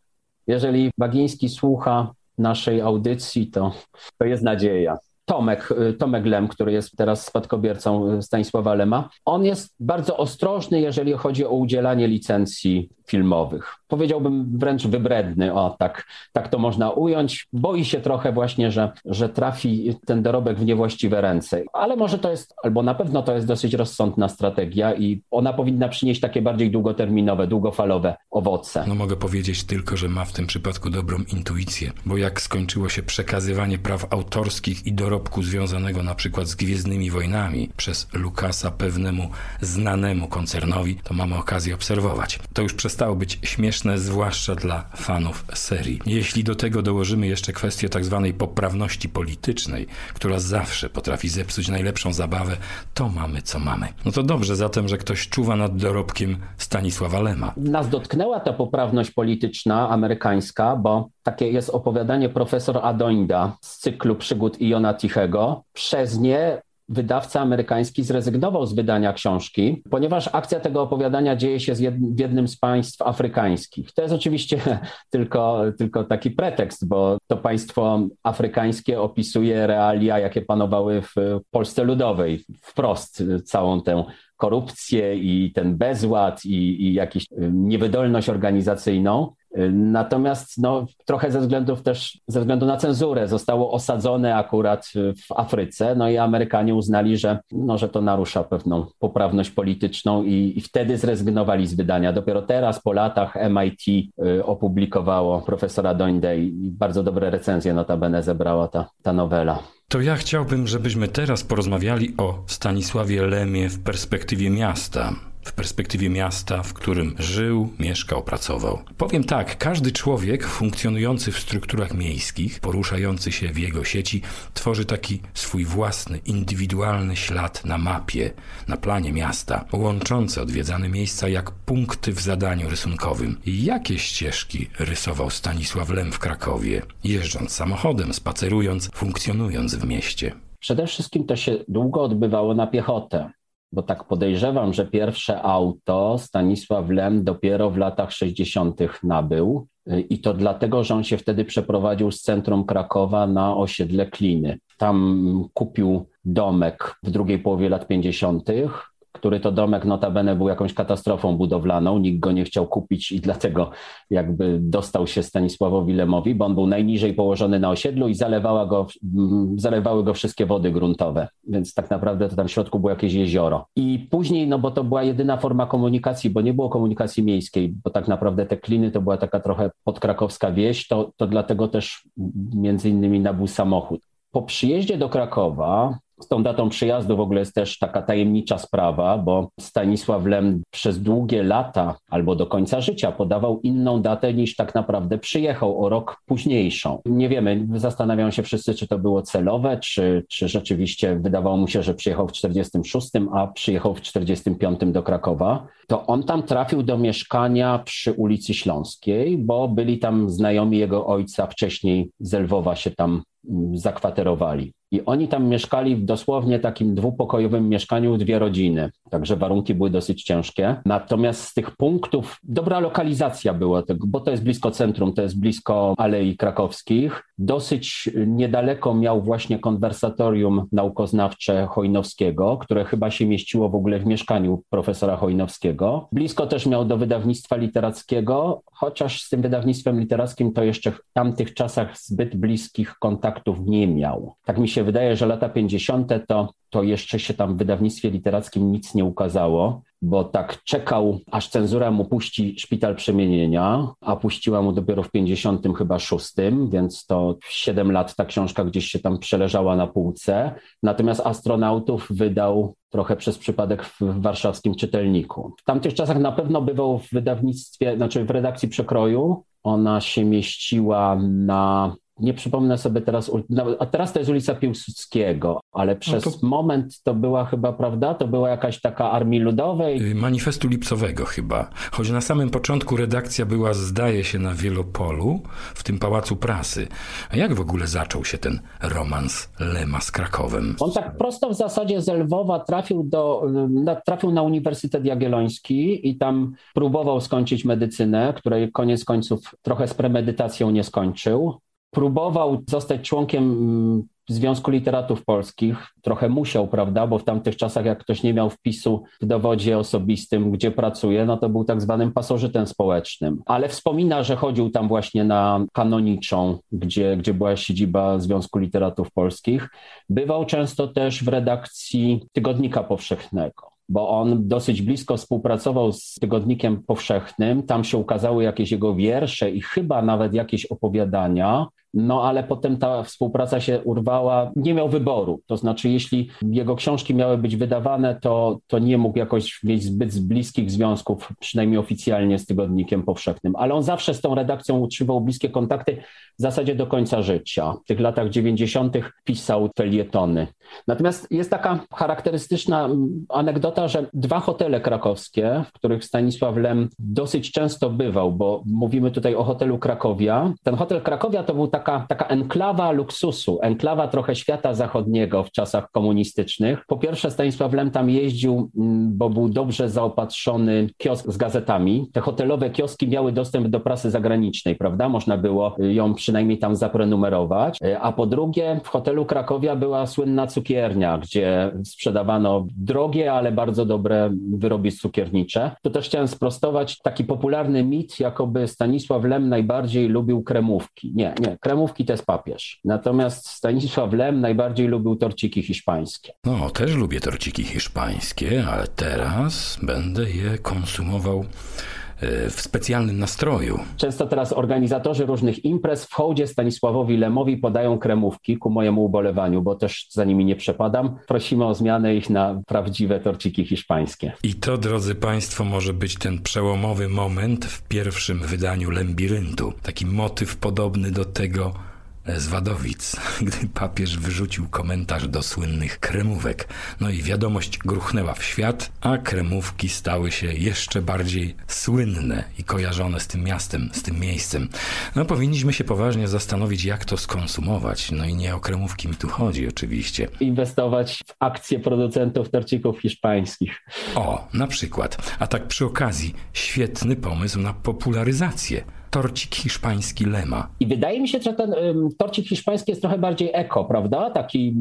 Speaker 2: Jeżeli Bagiński słucha naszej audycji, to, to jest nadzieja. Tomek, y, Tomek Lem, który jest teraz spadkobiercą Stanisława Lema, on jest bardzo ostrożny, jeżeli chodzi o udzielanie licencji filmowych. Powiedziałbym wręcz wybredny, o tak, tak to można ująć. Boi się trochę właśnie, że, że trafi ten dorobek w niewłaściwe ręce. Ale może to jest, albo na pewno to jest dosyć rozsądna strategia i ona powinna przynieść takie bardziej długoterminowe, długofalowe owoce.
Speaker 1: No mogę powiedzieć tylko, że ma w tym przypadku dobrą intuicję, bo jak skończyło się przekazywanie praw autorskich i dorobku związanego na przykład z Gwiezdnymi Wojnami przez Lukasa pewnemu znanemu koncernowi, to mamy okazję obserwować. To już przestało być śmieszne, zwłaszcza dla fanów serii. Jeśli do tego dołożymy jeszcze kwestię tak zwanej poprawności politycznej, która zawsze potrafi zepsuć najlepszą zabawę, to mamy co mamy. No to dobrze zatem, że ktoś czuwa nad dorobkiem Stanisława Lema.
Speaker 2: Nas dotknęła ta poprawność polityczna amerykańska, bo takie jest opowiadanie profesor Adoinda z cyklu przygód Iona Tichego. Przez nie wydawca amerykański zrezygnował z wydania książki, ponieważ akcja tego opowiadania dzieje się w jednym z państw afrykańskich. To jest oczywiście tylko, tylko taki pretekst, bo to państwo afrykańskie opisuje realia, jakie panowały w Polsce Ludowej, wprost całą tę korupcję i ten bezład i, i jakąś y, niewydolność organizacyjną. Natomiast no, trochę ze względów też, ze względu na cenzurę zostało osadzone akurat w Afryce, no i Amerykanie uznali, że, no, że to narusza pewną poprawność polityczną i, i wtedy zrezygnowali z wydania. Dopiero teraz, po latach, MIT y, opublikowało profesora Doinde i bardzo dobre recenzje notabene zebrała ta, ta nowela.
Speaker 1: To ja chciałbym, żebyśmy teraz porozmawiali o Stanisławie Lemie w perspektywie miasta w perspektywie miasta, w którym żył, mieszkał, pracował. Powiem tak, każdy człowiek funkcjonujący w strukturach miejskich, poruszający się w jego sieci, tworzy taki swój własny, indywidualny ślad na mapie, na planie miasta, łączący odwiedzane miejsca jak punkty w zadaniu rysunkowym. Jakie ścieżki rysował Stanisław Lem w Krakowie, jeżdżąc samochodem, spacerując, funkcjonując w mieście?
Speaker 2: Przede wszystkim to się długo odbywało na piechotę bo tak podejrzewam, że pierwsze auto Stanisław Lem dopiero w latach 60. nabył. I to dlatego, że on się wtedy przeprowadził z centrum Krakowa na osiedle Kliny. Tam kupił domek w drugiej połowie lat 50 który to domek notabene był jakąś katastrofą budowlaną, nikt go nie chciał kupić i dlatego jakby dostał się Stanisławowi Lemowi, bo on był najniżej położony na osiedlu i zalewała go, mm, zalewały go wszystkie wody gruntowe, więc tak naprawdę to tam w środku było jakieś jezioro. I później, no bo to była jedyna forma komunikacji, bo nie było komunikacji miejskiej, bo tak naprawdę te kliny to była taka trochę podkrakowska wieś, to, to dlatego też między innymi nabył samochód. Po przyjeździe do Krakowa z tą datą przyjazdu w ogóle jest też taka tajemnicza sprawa, bo Stanisław Lem przez długie lata albo do końca życia podawał inną datę niż tak naprawdę przyjechał o rok późniejszą. Nie wiemy, zastanawiają się wszyscy, czy to było celowe, czy, czy rzeczywiście wydawało mu się, że przyjechał w 46, a przyjechał w 45 do Krakowa. To on tam trafił do mieszkania przy ulicy Śląskiej, bo byli tam znajomi jego ojca, wcześniej z Lwowa się tam mm, zakwaterowali. I oni tam mieszkali w dosłownie takim dwupokojowym mieszkaniu, dwie rodziny. Także warunki były dosyć ciężkie. Natomiast z tych punktów dobra lokalizacja była, bo to jest blisko centrum, to jest blisko Alei Krakowskich. Dosyć niedaleko miał właśnie konwersatorium naukoznawcze Chojnowskiego, które chyba się mieściło w ogóle w mieszkaniu profesora Chojnowskiego. Blisko też miał do wydawnictwa literackiego, chociaż z tym wydawnictwem literackim to jeszcze w tamtych czasach zbyt bliskich kontaktów nie miał. Tak mi się się wydaje, że lata 50. to, to jeszcze się tam w wydawnictwie literackim nic nie ukazało, bo tak czekał, aż cenzura mu puści Szpital Przemienienia, a puściła mu dopiero w 50 chyba 6, więc to 7 lat ta książka gdzieś się tam przeleżała na półce. Natomiast Astronautów wydał trochę przez przypadek w warszawskim czytelniku. W tamtych czasach na pewno bywał w wydawnictwie, znaczy w redakcji przekroju. Ona się mieściła na nie przypomnę sobie teraz, a teraz to jest ulica Piłsudskiego, ale no przez no to... moment to była chyba, prawda, to była jakaś taka Armii Ludowej.
Speaker 1: Y, manifestu Lipcowego chyba, choć na samym początku redakcja była, zdaje się, na Wielopolu, w tym Pałacu Prasy. A jak w ogóle zaczął się ten romans Lema z Krakowem?
Speaker 2: On tak prosto w zasadzie z Lwowa trafił, do, na, trafił na Uniwersytet Jagielloński i tam próbował skończyć medycynę, której koniec końców trochę z premedytacją nie skończył próbował zostać członkiem mm, Związku Literatów Polskich. Trochę musiał, prawda, bo w tamtych czasach, jak ktoś nie miał wpisu w dowodzie osobistym, gdzie pracuje, no to był tak zwanym pasożytem społecznym. Ale wspomina, że chodził tam właśnie na kanoniczą, gdzie, gdzie była siedziba Związku Literatów Polskich. Bywał często też w redakcji Tygodnika Powszechnego bo on dosyć blisko współpracował z Tygodnikiem Powszechnym. Tam się ukazały jakieś jego wiersze i chyba nawet jakieś opowiadania. No ale potem ta współpraca się urwała, nie miał wyboru. To znaczy, jeśli jego książki miały być wydawane, to, to nie mógł jakoś mieć zbyt bliskich związków, przynajmniej oficjalnie z Tygodnikiem Powszechnym. Ale on zawsze z tą redakcją utrzymywał bliskie kontakty w zasadzie do końca życia. W tych latach 90. pisał felietony. Natomiast jest taka charakterystyczna anegdota, że dwa hotele krakowskie, w których Stanisław Lem dosyć często bywał, bo mówimy tutaj o hotelu Krakowia. Ten hotel Krakowia to był tak taka, taka enklawa luksusu, enklawa trochę świata zachodniego w czasach komunistycznych. Po pierwsze Stanisław Lem tam jeździł, mm, bo był dobrze zaopatrzony kiosk z gazetami. Te hotelowe kioski miały dostęp do prasy zagranicznej, prawda? Można było ją przynajmniej tam zaprenumerować. A po drugie w hotelu Krakowia była słynna cukiernia, gdzie sprzedawano drogie, ale bardzo dobre wyroby cukiernicze. To też chciałem sprostować taki popularny mit, jakoby Stanisław Lem najbardziej lubił kremówki. Nie, nie, kremówki to jest papież. Natomiast Stanisław Lem najbardziej lubił torciki hiszpańskie.
Speaker 1: No, też lubię torciki hiszpańskie, ale teraz będę je konsumował w specjalnym nastroju.
Speaker 2: Często teraz organizatorzy różnych imprez w hołdzie Stanisławowi Lemowi podają kremówki ku mojemu ubolewaniu, bo też za nimi nie przepadam. Prosimy o zmianę ich na prawdziwe torciki hiszpańskie.
Speaker 1: I to, drodzy Państwo, może być ten przełomowy moment w pierwszym wydaniu Lembiryntu. Taki motyw podobny do tego, z Wadowic, gdy papież wyrzucił komentarz do słynnych kremówek. No i wiadomość gruchnęła w świat, a kremówki stały się jeszcze bardziej słynne i kojarzone z tym miastem, z tym miejscem. No powinniśmy się poważnie zastanowić, jak to skonsumować. No i nie o kremówki mi tu chodzi oczywiście.
Speaker 2: Inwestować w akcje producentów torcików hiszpańskich.
Speaker 1: O, na przykład. A tak przy okazji, świetny pomysł na popularyzację torcik hiszpański Lema.
Speaker 2: I wydaje mi się, że ten torcik hiszpański jest trochę bardziej eko, prawda? Taki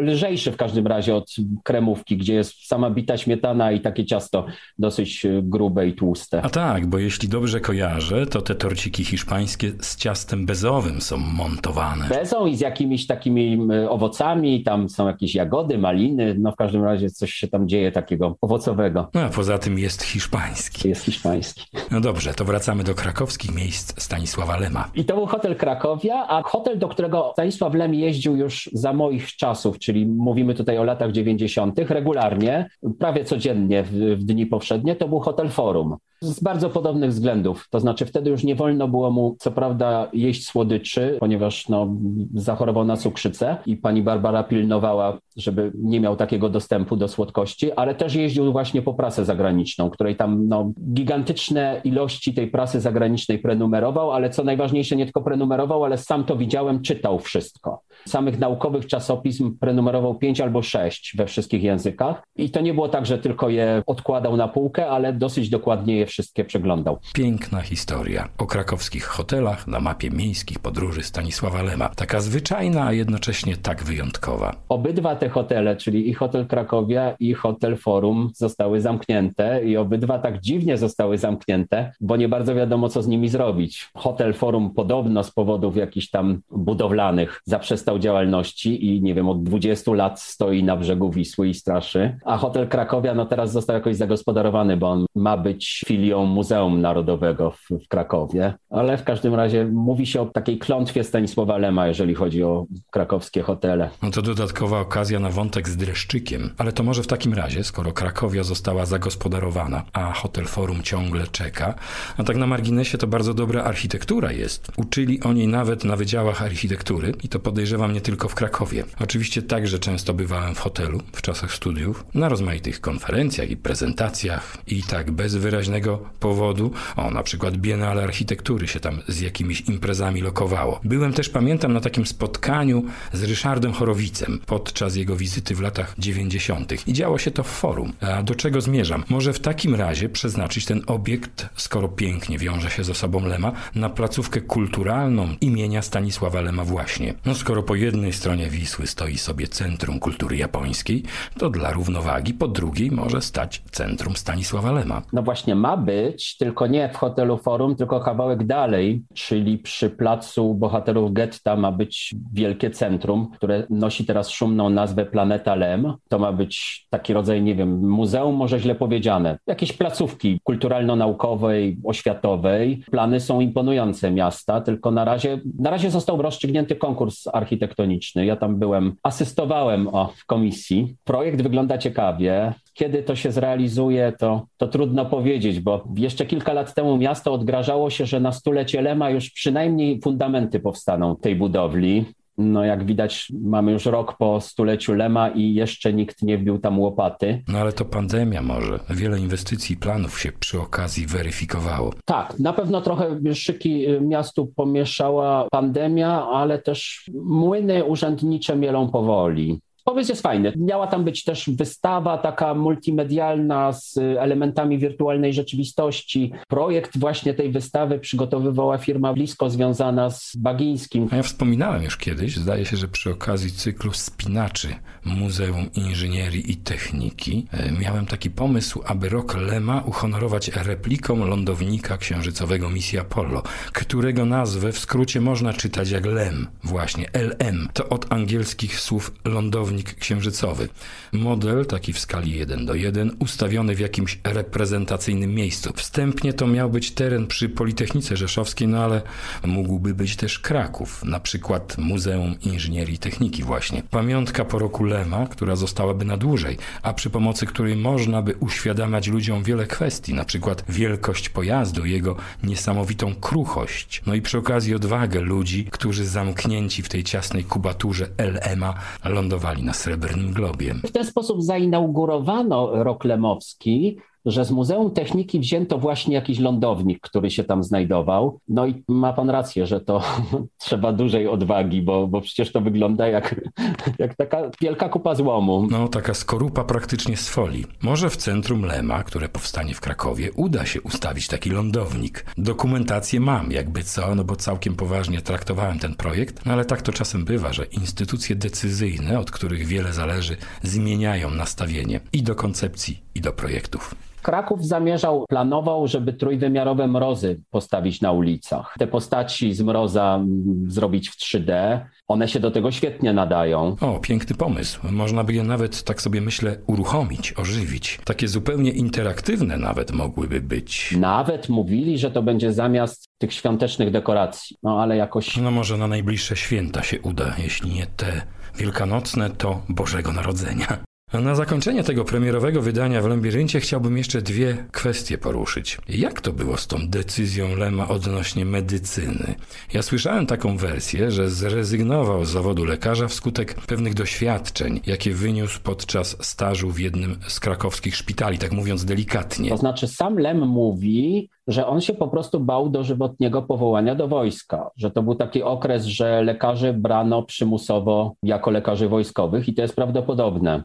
Speaker 2: lżejszy w każdym razie od kremówki, gdzie jest sama bita śmietana i takie ciasto dosyć y, grube i tłuste.
Speaker 1: A tak, bo jeśli dobrze kojarzę, to te torciki hiszpańskie z ciastem bezowym są montowane.
Speaker 2: Bezą i z jakimiś takimi owocami, tam są jakieś jagody, maliny, no w każdym razie coś się tam dzieje takiego owocowego.
Speaker 1: No a poza tym jest hiszpański.
Speaker 2: Jest hiszpański.
Speaker 1: No dobrze, to wracamy do krakowskich miejsc Stanisława Lema.
Speaker 2: I to był hotel Krakowia, a hotel, do którego Stanisław Lem jeździł już za moich czasów, czyli mówimy tutaj o latach 90., regularnie, prawie codziennie w, w dni powszednie, to był hotel Forum z bardzo podobnych względów. To znaczy wtedy już nie wolno było mu, co prawda, jeść słodyczy, ponieważ no, zachorował na cukrzycę i pani Barbara pilnowała, żeby nie miał takiego dostępu do słodkości, ale też jeździł właśnie po prasę zagraniczną, której tam no, gigantyczne ilości tej prasy zagranicznej prenumerował, ale co najważniejsze, nie tylko prenumerował, ale sam to widziałem, czytał wszystko. Samych naukowych czasopism prenumerował pięć albo sześć we wszystkich językach i to nie było tak, że tylko je odkładał na półkę, ale dosyć dokładnie je wszystkie przeglądał.
Speaker 1: Piękna historia o krakowskich hotelach na mapie miejskich podróży Stanisława Lema. Taka zwyczajna, a jednocześnie tak wyjątkowa.
Speaker 2: Obydwa te hotele, czyli i Hotel Krakowia i Hotel Forum zostały zamknięte i obydwa tak dziwnie zostały zamknięte, bo nie bardzo wiadomo, co z nimi zrobić. Hotel Forum podobno z powodów jakichś tam budowlanych zaprzestał działalności i nie wiem, od 20 lat stoi na brzegu Wisły i straszy, a Hotel Krakowia no teraz został jakoś zagospodarowany, bo on ma być filią Muzeum Narodowego w, w, Krakowie, ale w każdym razie mówi się o takiej klątwie Stanisława Lema, jeżeli chodzi o krakowskie hotele.
Speaker 1: No to dodatkowa okazja na wątek z dreszczykiem, ale to może w takim razie, skoro Krakowia została zagospodarowana, a Hotel Forum ciągle czeka, a tak na marginesie to bardzo dobra architektura jest. Uczyli o niej nawet na wydziałach architektury i to podejrzewam nie tylko w Krakowie. Oczywiście także często bywałem w hotelu w czasach studiów, na rozmaitych konferencjach i prezentacjach i tak bez wyraźnego powodu, o na przykład Biennale Architektury się tam z jakimiś imprezami lokowało. Byłem też, pamiętam, na takim spotkaniu z Ryszardem Chorowicem podczas jego wizyty w latach 90. I działo się to w forum. A do czego zmierzam? Może w takim razie przeznaczyć ten obiekt, skoro pięknie wiąże się z osobą Lema, na placówkę kulturalną imienia Stanisława Lema właśnie. No skoro po jednej stronie Wisły stoi sobie Centrum Kultury Japońskiej, to dla równowagi po drugiej może stać Centrum Stanisława Lema.
Speaker 2: No właśnie ma być, tylko nie w hotelu Forum, tylko kawałek dalej, czyli przy placu bohaterów getta ma być wielkie centrum, które nosi teraz szumną nazwę Planeta Lem. To ma być taki rodzaj, nie wiem, muzeum, może źle powiedziane, jakieś placówki kulturalno-naukowej, oświatowej. Plany są imponujące miasta, tylko na razie, na razie został rozstrzygnięty konkurs architektoniczny. Ja tam byłem, asystowałem o, w komisji. Projekt wygląda ciekawie. Kiedy to się zrealizuje, to, to trudno powiedzieć, bo jeszcze kilka lat temu miasto odgrażało się, że na stulecie Lema już przynajmniej fundamenty powstaną tej budowli. No jak widać, mamy już rok po stuleciu Lema i jeszcze nikt nie wbił tam łopaty.
Speaker 1: No ale to pandemia może. Wiele inwestycji i planów się przy okazji weryfikowało.
Speaker 2: Tak, na pewno trochę szyki miastu pomieszała pandemia, ale też młyny urzędnicze mielą powoli. Pomysł jest fajny. Miała tam być też wystawa taka multimedialna z elementami wirtualnej rzeczywistości. Projekt właśnie tej wystawy przygotowywała firma blisko związana z Bagińskim.
Speaker 1: A ja wspominałem już kiedyś, zdaje się, że przy okazji cyklu Spinaczy Muzeum Inżynierii i Techniki e, miałem taki pomysł, aby rok Lema uhonorować repliką lądownika księżycowego misji Apollo, którego nazwę w skrócie można czytać jak LEM, właśnie LM. To od angielskich słów lądownik księżycowy. Model, taki w skali 1 do 1, ustawiony w jakimś reprezentacyjnym miejscu. Wstępnie to miał być teren przy Politechnice Rzeszowskiej, no ale mógłby być też Kraków, na przykład Muzeum Inżynierii i Techniki właśnie. Pamiątka po roku Lema, która zostałaby na dłużej, a przy pomocy której można by uświadamiać ludziom wiele kwestii, na przykład wielkość pojazdu, jego niesamowitą kruchość, no i przy okazji odwagę ludzi, którzy zamknięci w tej ciasnej kubaturze LMA lądowali na Srebrnym Globie.
Speaker 2: W ten sposób zainaugurowano rok lemowski, że z Muzeum Techniki wzięto właśnie jakiś lądownik, który się tam znajdował. No i ma pan rację, że to trzeba dużej odwagi, bo, bo przecież to wygląda jak, jak taka wielka kupa złomu.
Speaker 1: No, taka skorupa praktycznie z folii. Może w centrum Lema, które powstanie w Krakowie, uda się ustawić taki lądownik. Dokumentację mam, jakby co, no bo całkiem poważnie traktowałem ten projekt, no ale tak to czasem bywa, że instytucje decyzyjne, od których wiele zależy, zmieniają nastawienie i do koncepcji, i do projektów.
Speaker 2: Kraków zamierzał, planował, żeby trójwymiarowe mrozy postawić na ulicach. Te postaci z mroza mm, zrobić w 3D. One się do tego świetnie nadają.
Speaker 1: O, piękny pomysł. Można by je nawet, tak sobie myślę, uruchomić, ożywić. Takie zupełnie interaktywne nawet mogłyby być.
Speaker 2: Nawet mówili, że to będzie zamiast tych świątecznych dekoracji. No ale jakoś.
Speaker 1: No może na najbliższe święta się uda, jeśli nie te wielkanocne, to Bożego Narodzenia. Na zakończenie tego premierowego wydania w Lembiryncie chciałbym jeszcze dwie kwestie poruszyć. Jak to było z tą decyzją Lema odnośnie medycyny? Ja słyszałem taką wersję, że zrezygnował z zawodu lekarza wskutek pewnych doświadczeń, jakie wyniósł podczas stażu w jednym z krakowskich szpitali, tak mówiąc delikatnie.
Speaker 2: To znaczy sam Lem mówi, że on się po prostu bał dożywotniego powołania do wojska, że to był taki okres, że lekarzy brano przymusowo jako lekarzy wojskowych i to jest prawdopodobne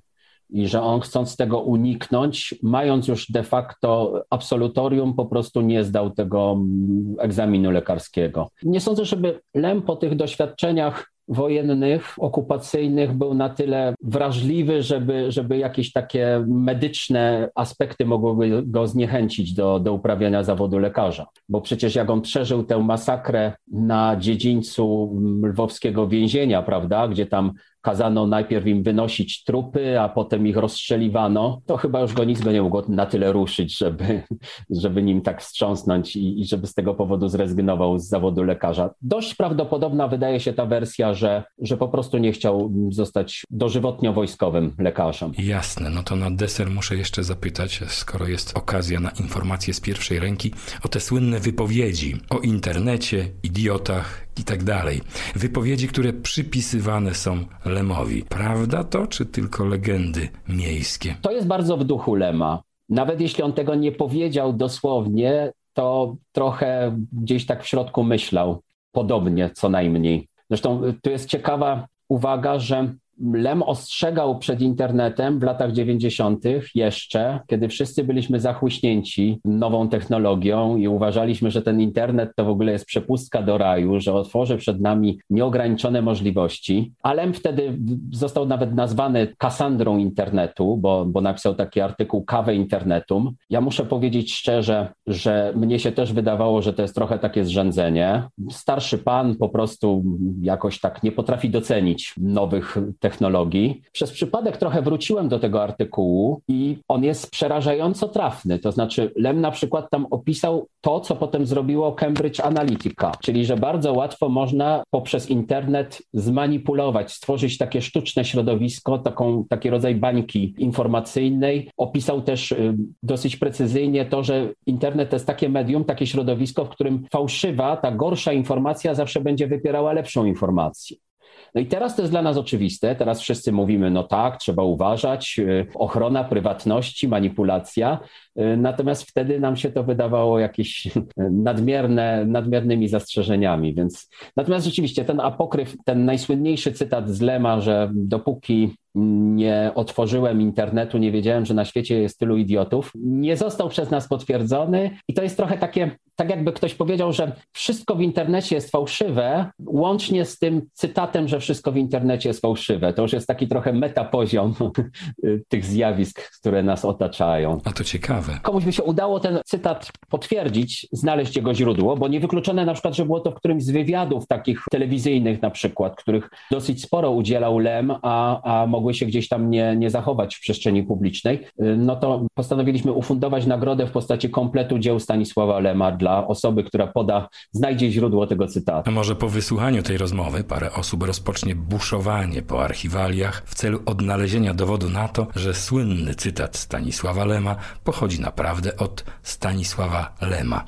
Speaker 2: i że on chcąc tego uniknąć, mając już de facto absolutorium, po prostu nie zdał tego mm, egzaminu lekarskiego. Nie sądzę, żeby Lem po tych doświadczeniach wojennych, okupacyjnych był na tyle wrażliwy, żeby, żeby jakieś takie medyczne aspekty mogłyby go zniechęcić do, do uprawiania zawodu lekarza. Bo przecież jak on przeżył tę masakrę na dziedzińcu lwowskiego więzienia, prawda, gdzie tam kazano najpierw im wynosić trupy, a potem ich rozstrzeliwano, to chyba już go nic go nie mogło na tyle ruszyć, żeby, żeby nim tak wstrząsnąć i, i żeby z tego powodu zrezygnował z zawodu lekarza. Dość prawdopodobna wydaje się ta wersja, że, że po prostu nie chciał zostać dożywotnio wojskowym lekarzem.
Speaker 1: Jasne, no to na deser muszę jeszcze zapytać, skoro jest okazja na informacje z pierwszej ręki, o te słynne wypowiedzi o internecie, idiotach i tak dalej. Wypowiedzi, które przypisywane są Lemowi. Prawda to, czy tylko legendy miejskie?
Speaker 2: To jest bardzo w duchu Lema. Nawet jeśli on tego nie powiedział dosłownie, to trochę gdzieś tak w środku myślał. Podobnie co najmniej. Zresztą tu jest ciekawa uwaga, że Lem ostrzegał przed internetem w latach 90. jeszcze, kiedy wszyscy byliśmy zachłyśnięci nową technologią i uważaliśmy, że ten internet to w ogóle jest przepustka do raju, że otworzy przed nami nieograniczone możliwości. A Lem wtedy został nawet nazwany Kassandrą internetu, bo, bo napisał taki artykuł Kawę internetum. Ja muszę powiedzieć szczerze, że mnie się też wydawało, że to jest trochę takie zrzędzenie. Starszy pan po prostu jakoś tak nie potrafi docenić nowych technologii technologii. Przez przypadek trochę wróciłem do tego artykułu i on jest przerażająco trafny. To znaczy, Lem na przykład tam opisał to, co potem zrobiło Cambridge Analytica, czyli że bardzo łatwo można poprzez internet zmanipulować, stworzyć takie sztuczne środowisko, taką, taki rodzaj bańki informacyjnej. Opisał też y, dosyć precyzyjnie to, że internet to jest takie medium, takie środowisko, w którym fałszywa, ta gorsza informacja zawsze będzie wypierała lepszą informację. No i teraz to jest dla nas oczywiste. Teraz wszyscy mówimy, no tak, trzeba uważać, y, ochrona prywatności, manipulacja. Y, natomiast wtedy nam się to wydawało jakieś nadmierne, nadmiernymi zastrzeżeniami. Więc natomiast rzeczywiście ten apokryf, ten najsłynniejszy cytat z Lema, że dopóki nie otworzyłem internetu, nie wiedziałem, że na świecie jest tylu idiotów, nie został przez nas potwierdzony i to jest trochę takie, tak jakby ktoś powiedział, że wszystko w internecie jest fałszywe, łącznie z tym cytatem, że wszystko w internecie jest fałszywe. To już jest taki trochę metapoziom tych zjawisk, które nas otaczają.
Speaker 1: A to ciekawe.
Speaker 2: Komuś by się udało ten cytat potwierdzić, znaleźć jego źródło, bo niewykluczone na przykład, że było to w którymś z wywiadów takich telewizyjnych na przykład, których dosyć sporo udzielał Lem, a, a mogły się gdzieś tam nie, nie zachować w przestrzeni publicznej, no to postanowiliśmy ufundować nagrodę w postaci kompletu dzieł Stanisława Lema dla osoby, która poda, znajdzie źródło tego cytatu.
Speaker 1: A może po wysłuchaniu tej rozmowy parę osób rozpocznie buszowanie po archiwaliach w celu odnalezienia dowodu na to, że słynny cytat Stanisława Lema pochodzi naprawdę od Stanisława Lema.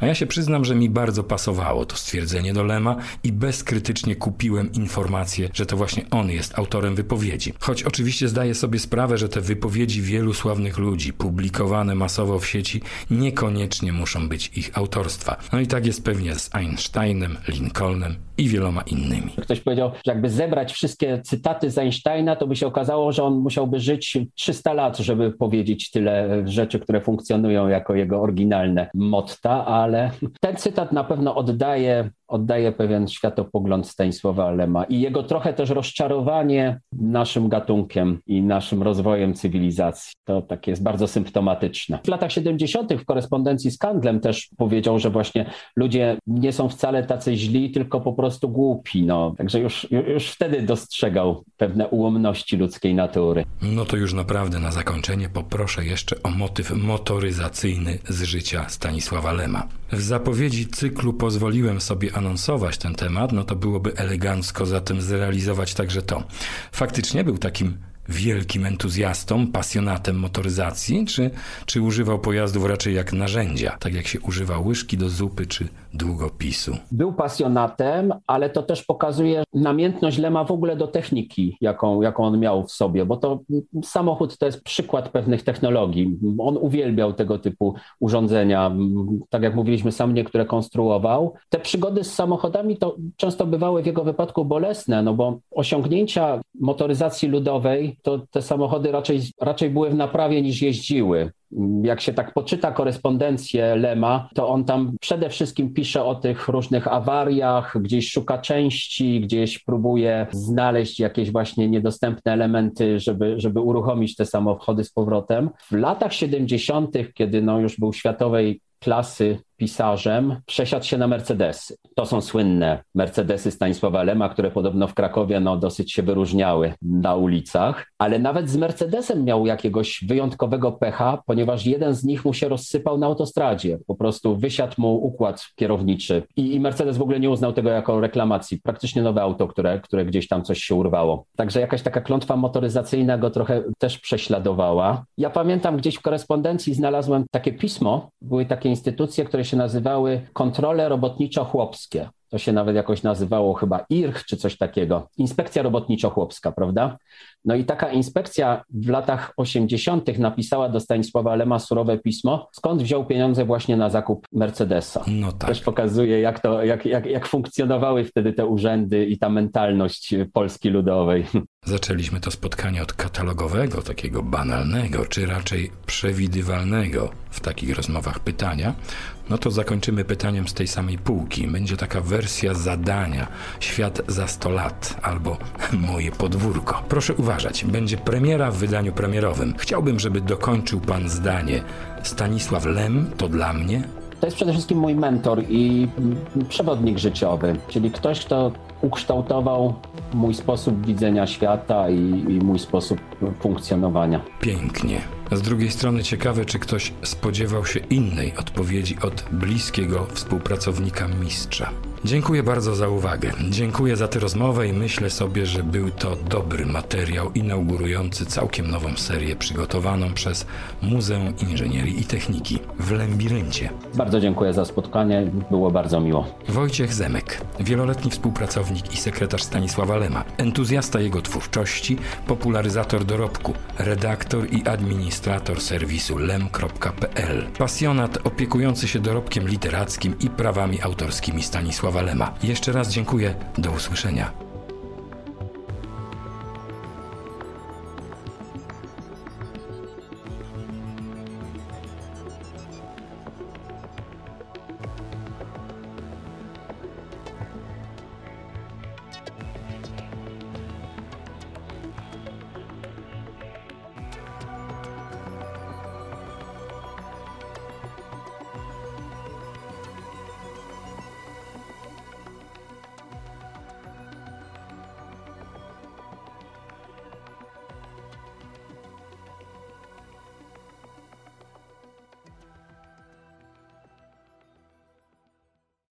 Speaker 1: A ja się przyznam, że mi bardzo pasowało to stwierdzenie do Lema i bezkrytycznie kupiłem informację, że to właśnie on jest autorem wypowiedzi. Choć oczywiście zdaję sobie sprawę, że te wypowiedzi wielu sławnych ludzi, publikowane masowo w sieci, niekoniecznie muszą być ich autorstwa. No i tak jest pewnie z Einsteinem, Lincolnem i wieloma innymi.
Speaker 2: Ktoś powiedział, że jakby zebrać wszystkie cytaty z Einsteina, to by się okazało, że on musiałby żyć 300 lat, żeby powiedzieć tyle rzeczy, które funkcjonują jako jego oryginalne motta, ale ten cytat na pewno oddaje oddaje pewien światopogląd Stanisława Lema i jego trochę też rozczarowanie naszym gatunkiem i naszym rozwojem cywilizacji. To takie jest bardzo symptomatyczne. W latach 70. w korespondencji z Kandlem też powiedział, że właśnie ludzie nie są wcale tacy źli, tylko po prostu głupi. No. Także już, już wtedy dostrzegał pewne ułomności ludzkiej natury.
Speaker 1: No to już naprawdę na zakończenie poproszę jeszcze o motyw motoryzacyjny z życia Stanisława Lema. W zapowiedzi cyklu pozwoliłem sobie anonsować ten temat, no to byłoby elegancko zatem zrealizować także to. Faktycznie był takim wielkim entuzjastą, pasjonatem motoryzacji, czy, czy używał pojazdów raczej jak narzędzia, tak jak się używa łyżki do zupy czy długopisu?
Speaker 2: Był pasjonatem, ale to też pokazuje namiętność Lema w ogóle do techniki, jaką, jaką on miał w sobie, bo to samochód to jest przykład pewnych technologii. On uwielbiał tego typu urządzenia. Tak jak mówiliśmy, sam niektóre konstruował. Te przygody z samochodami to często bywały w jego wypadku bolesne, no bo osiągnięcia motoryzacji ludowej to te samochody raczej, raczej były w naprawie niż jeździły. Jak się tak poczyta korespondencję Lema, to on tam przede wszystkim pisze o tych różnych awariach, gdzieś szuka części, gdzieś próbuje znaleźć jakieś właśnie niedostępne elementy, żeby, żeby uruchomić te samochody z powrotem. W latach 70., kiedy no już był światowej klasy pisarzem, przesiadł się na Mercedesy. To są słynne Mercedesy Stanisława Lema, które podobno w Krakowie no, dosyć się wyróżniały na ulicach, ale nawet z Mercedesem miał jakiegoś wyjątkowego pecha, ponieważ jeden z nich mu się rozsypał na autostradzie. Po prostu wysiadł mu układ kierowniczy i, i Mercedes w ogóle nie uznał tego jako reklamacji. Praktycznie nowe auto, które, które gdzieś tam coś się urwało. Także jakaś taka klątwa motoryzacyjna go trochę też prześladowała. Ja pamiętam gdzieś w korespondencji znalazłem takie pismo, były takie instytucje, które się nazywały kontrole robotniczo-chłopskie. To się nawet jakoś nazywało chyba IRCH czy coś takiego. Inspekcja robotniczo-chłopska, prawda? No i taka inspekcja w latach 80. napisała do Stanisława Lema surowe pismo, skąd wziął pieniądze właśnie na zakup Mercedesa.
Speaker 1: No tak.
Speaker 2: Też pokazuje, jak, to, jak, jak, jak funkcjonowały wtedy te urzędy i ta mentalność Polski Ludowej.
Speaker 1: Zaczęliśmy to spotkanie od katalogowego, takiego banalnego, czy raczej przewidywalnego w takich rozmowach pytania. No to zakończymy pytaniem z tej samej półki. Będzie taka wersja zadania Świat za 100 lat albo Moje podwórko. Proszę uważać, będzie premiera w wydaniu premierowym. Chciałbym, żeby dokończył pan zdanie. Stanisław Lem to dla mnie
Speaker 2: to jest przede wszystkim mój mentor i przewodnik życiowy, czyli ktoś, kto ukształtował mój sposób widzenia świata i, i, mój sposób funkcjonowania.
Speaker 1: Pięknie. A z drugiej strony ciekawe, czy ktoś spodziewał się innej odpowiedzi od bliskiego współpracownika mistrza. Dziękuję bardzo za uwagę. Dziękuję za tę rozmowę i myślę sobie, że był to dobry materiał inaugurujący całkiem nową serię przygotowaną przez Muzeum Inżynierii i Techniki w Lembiryncie.
Speaker 2: Bardzo dziękuję za spotkanie, było bardzo miło.
Speaker 1: Wojciech Zemek, wieloletni współpracownik i sekretarz Stanisława Lema, entuzjasta jego twórczości, popularyzator dorobku, redaktor i administrator serwisu lem.pl, pasjonat opiekujący się dorobkiem literackim i prawami autorskimi Stanisława Lema. Jeszcze raz dziękuję, do usłyszenia.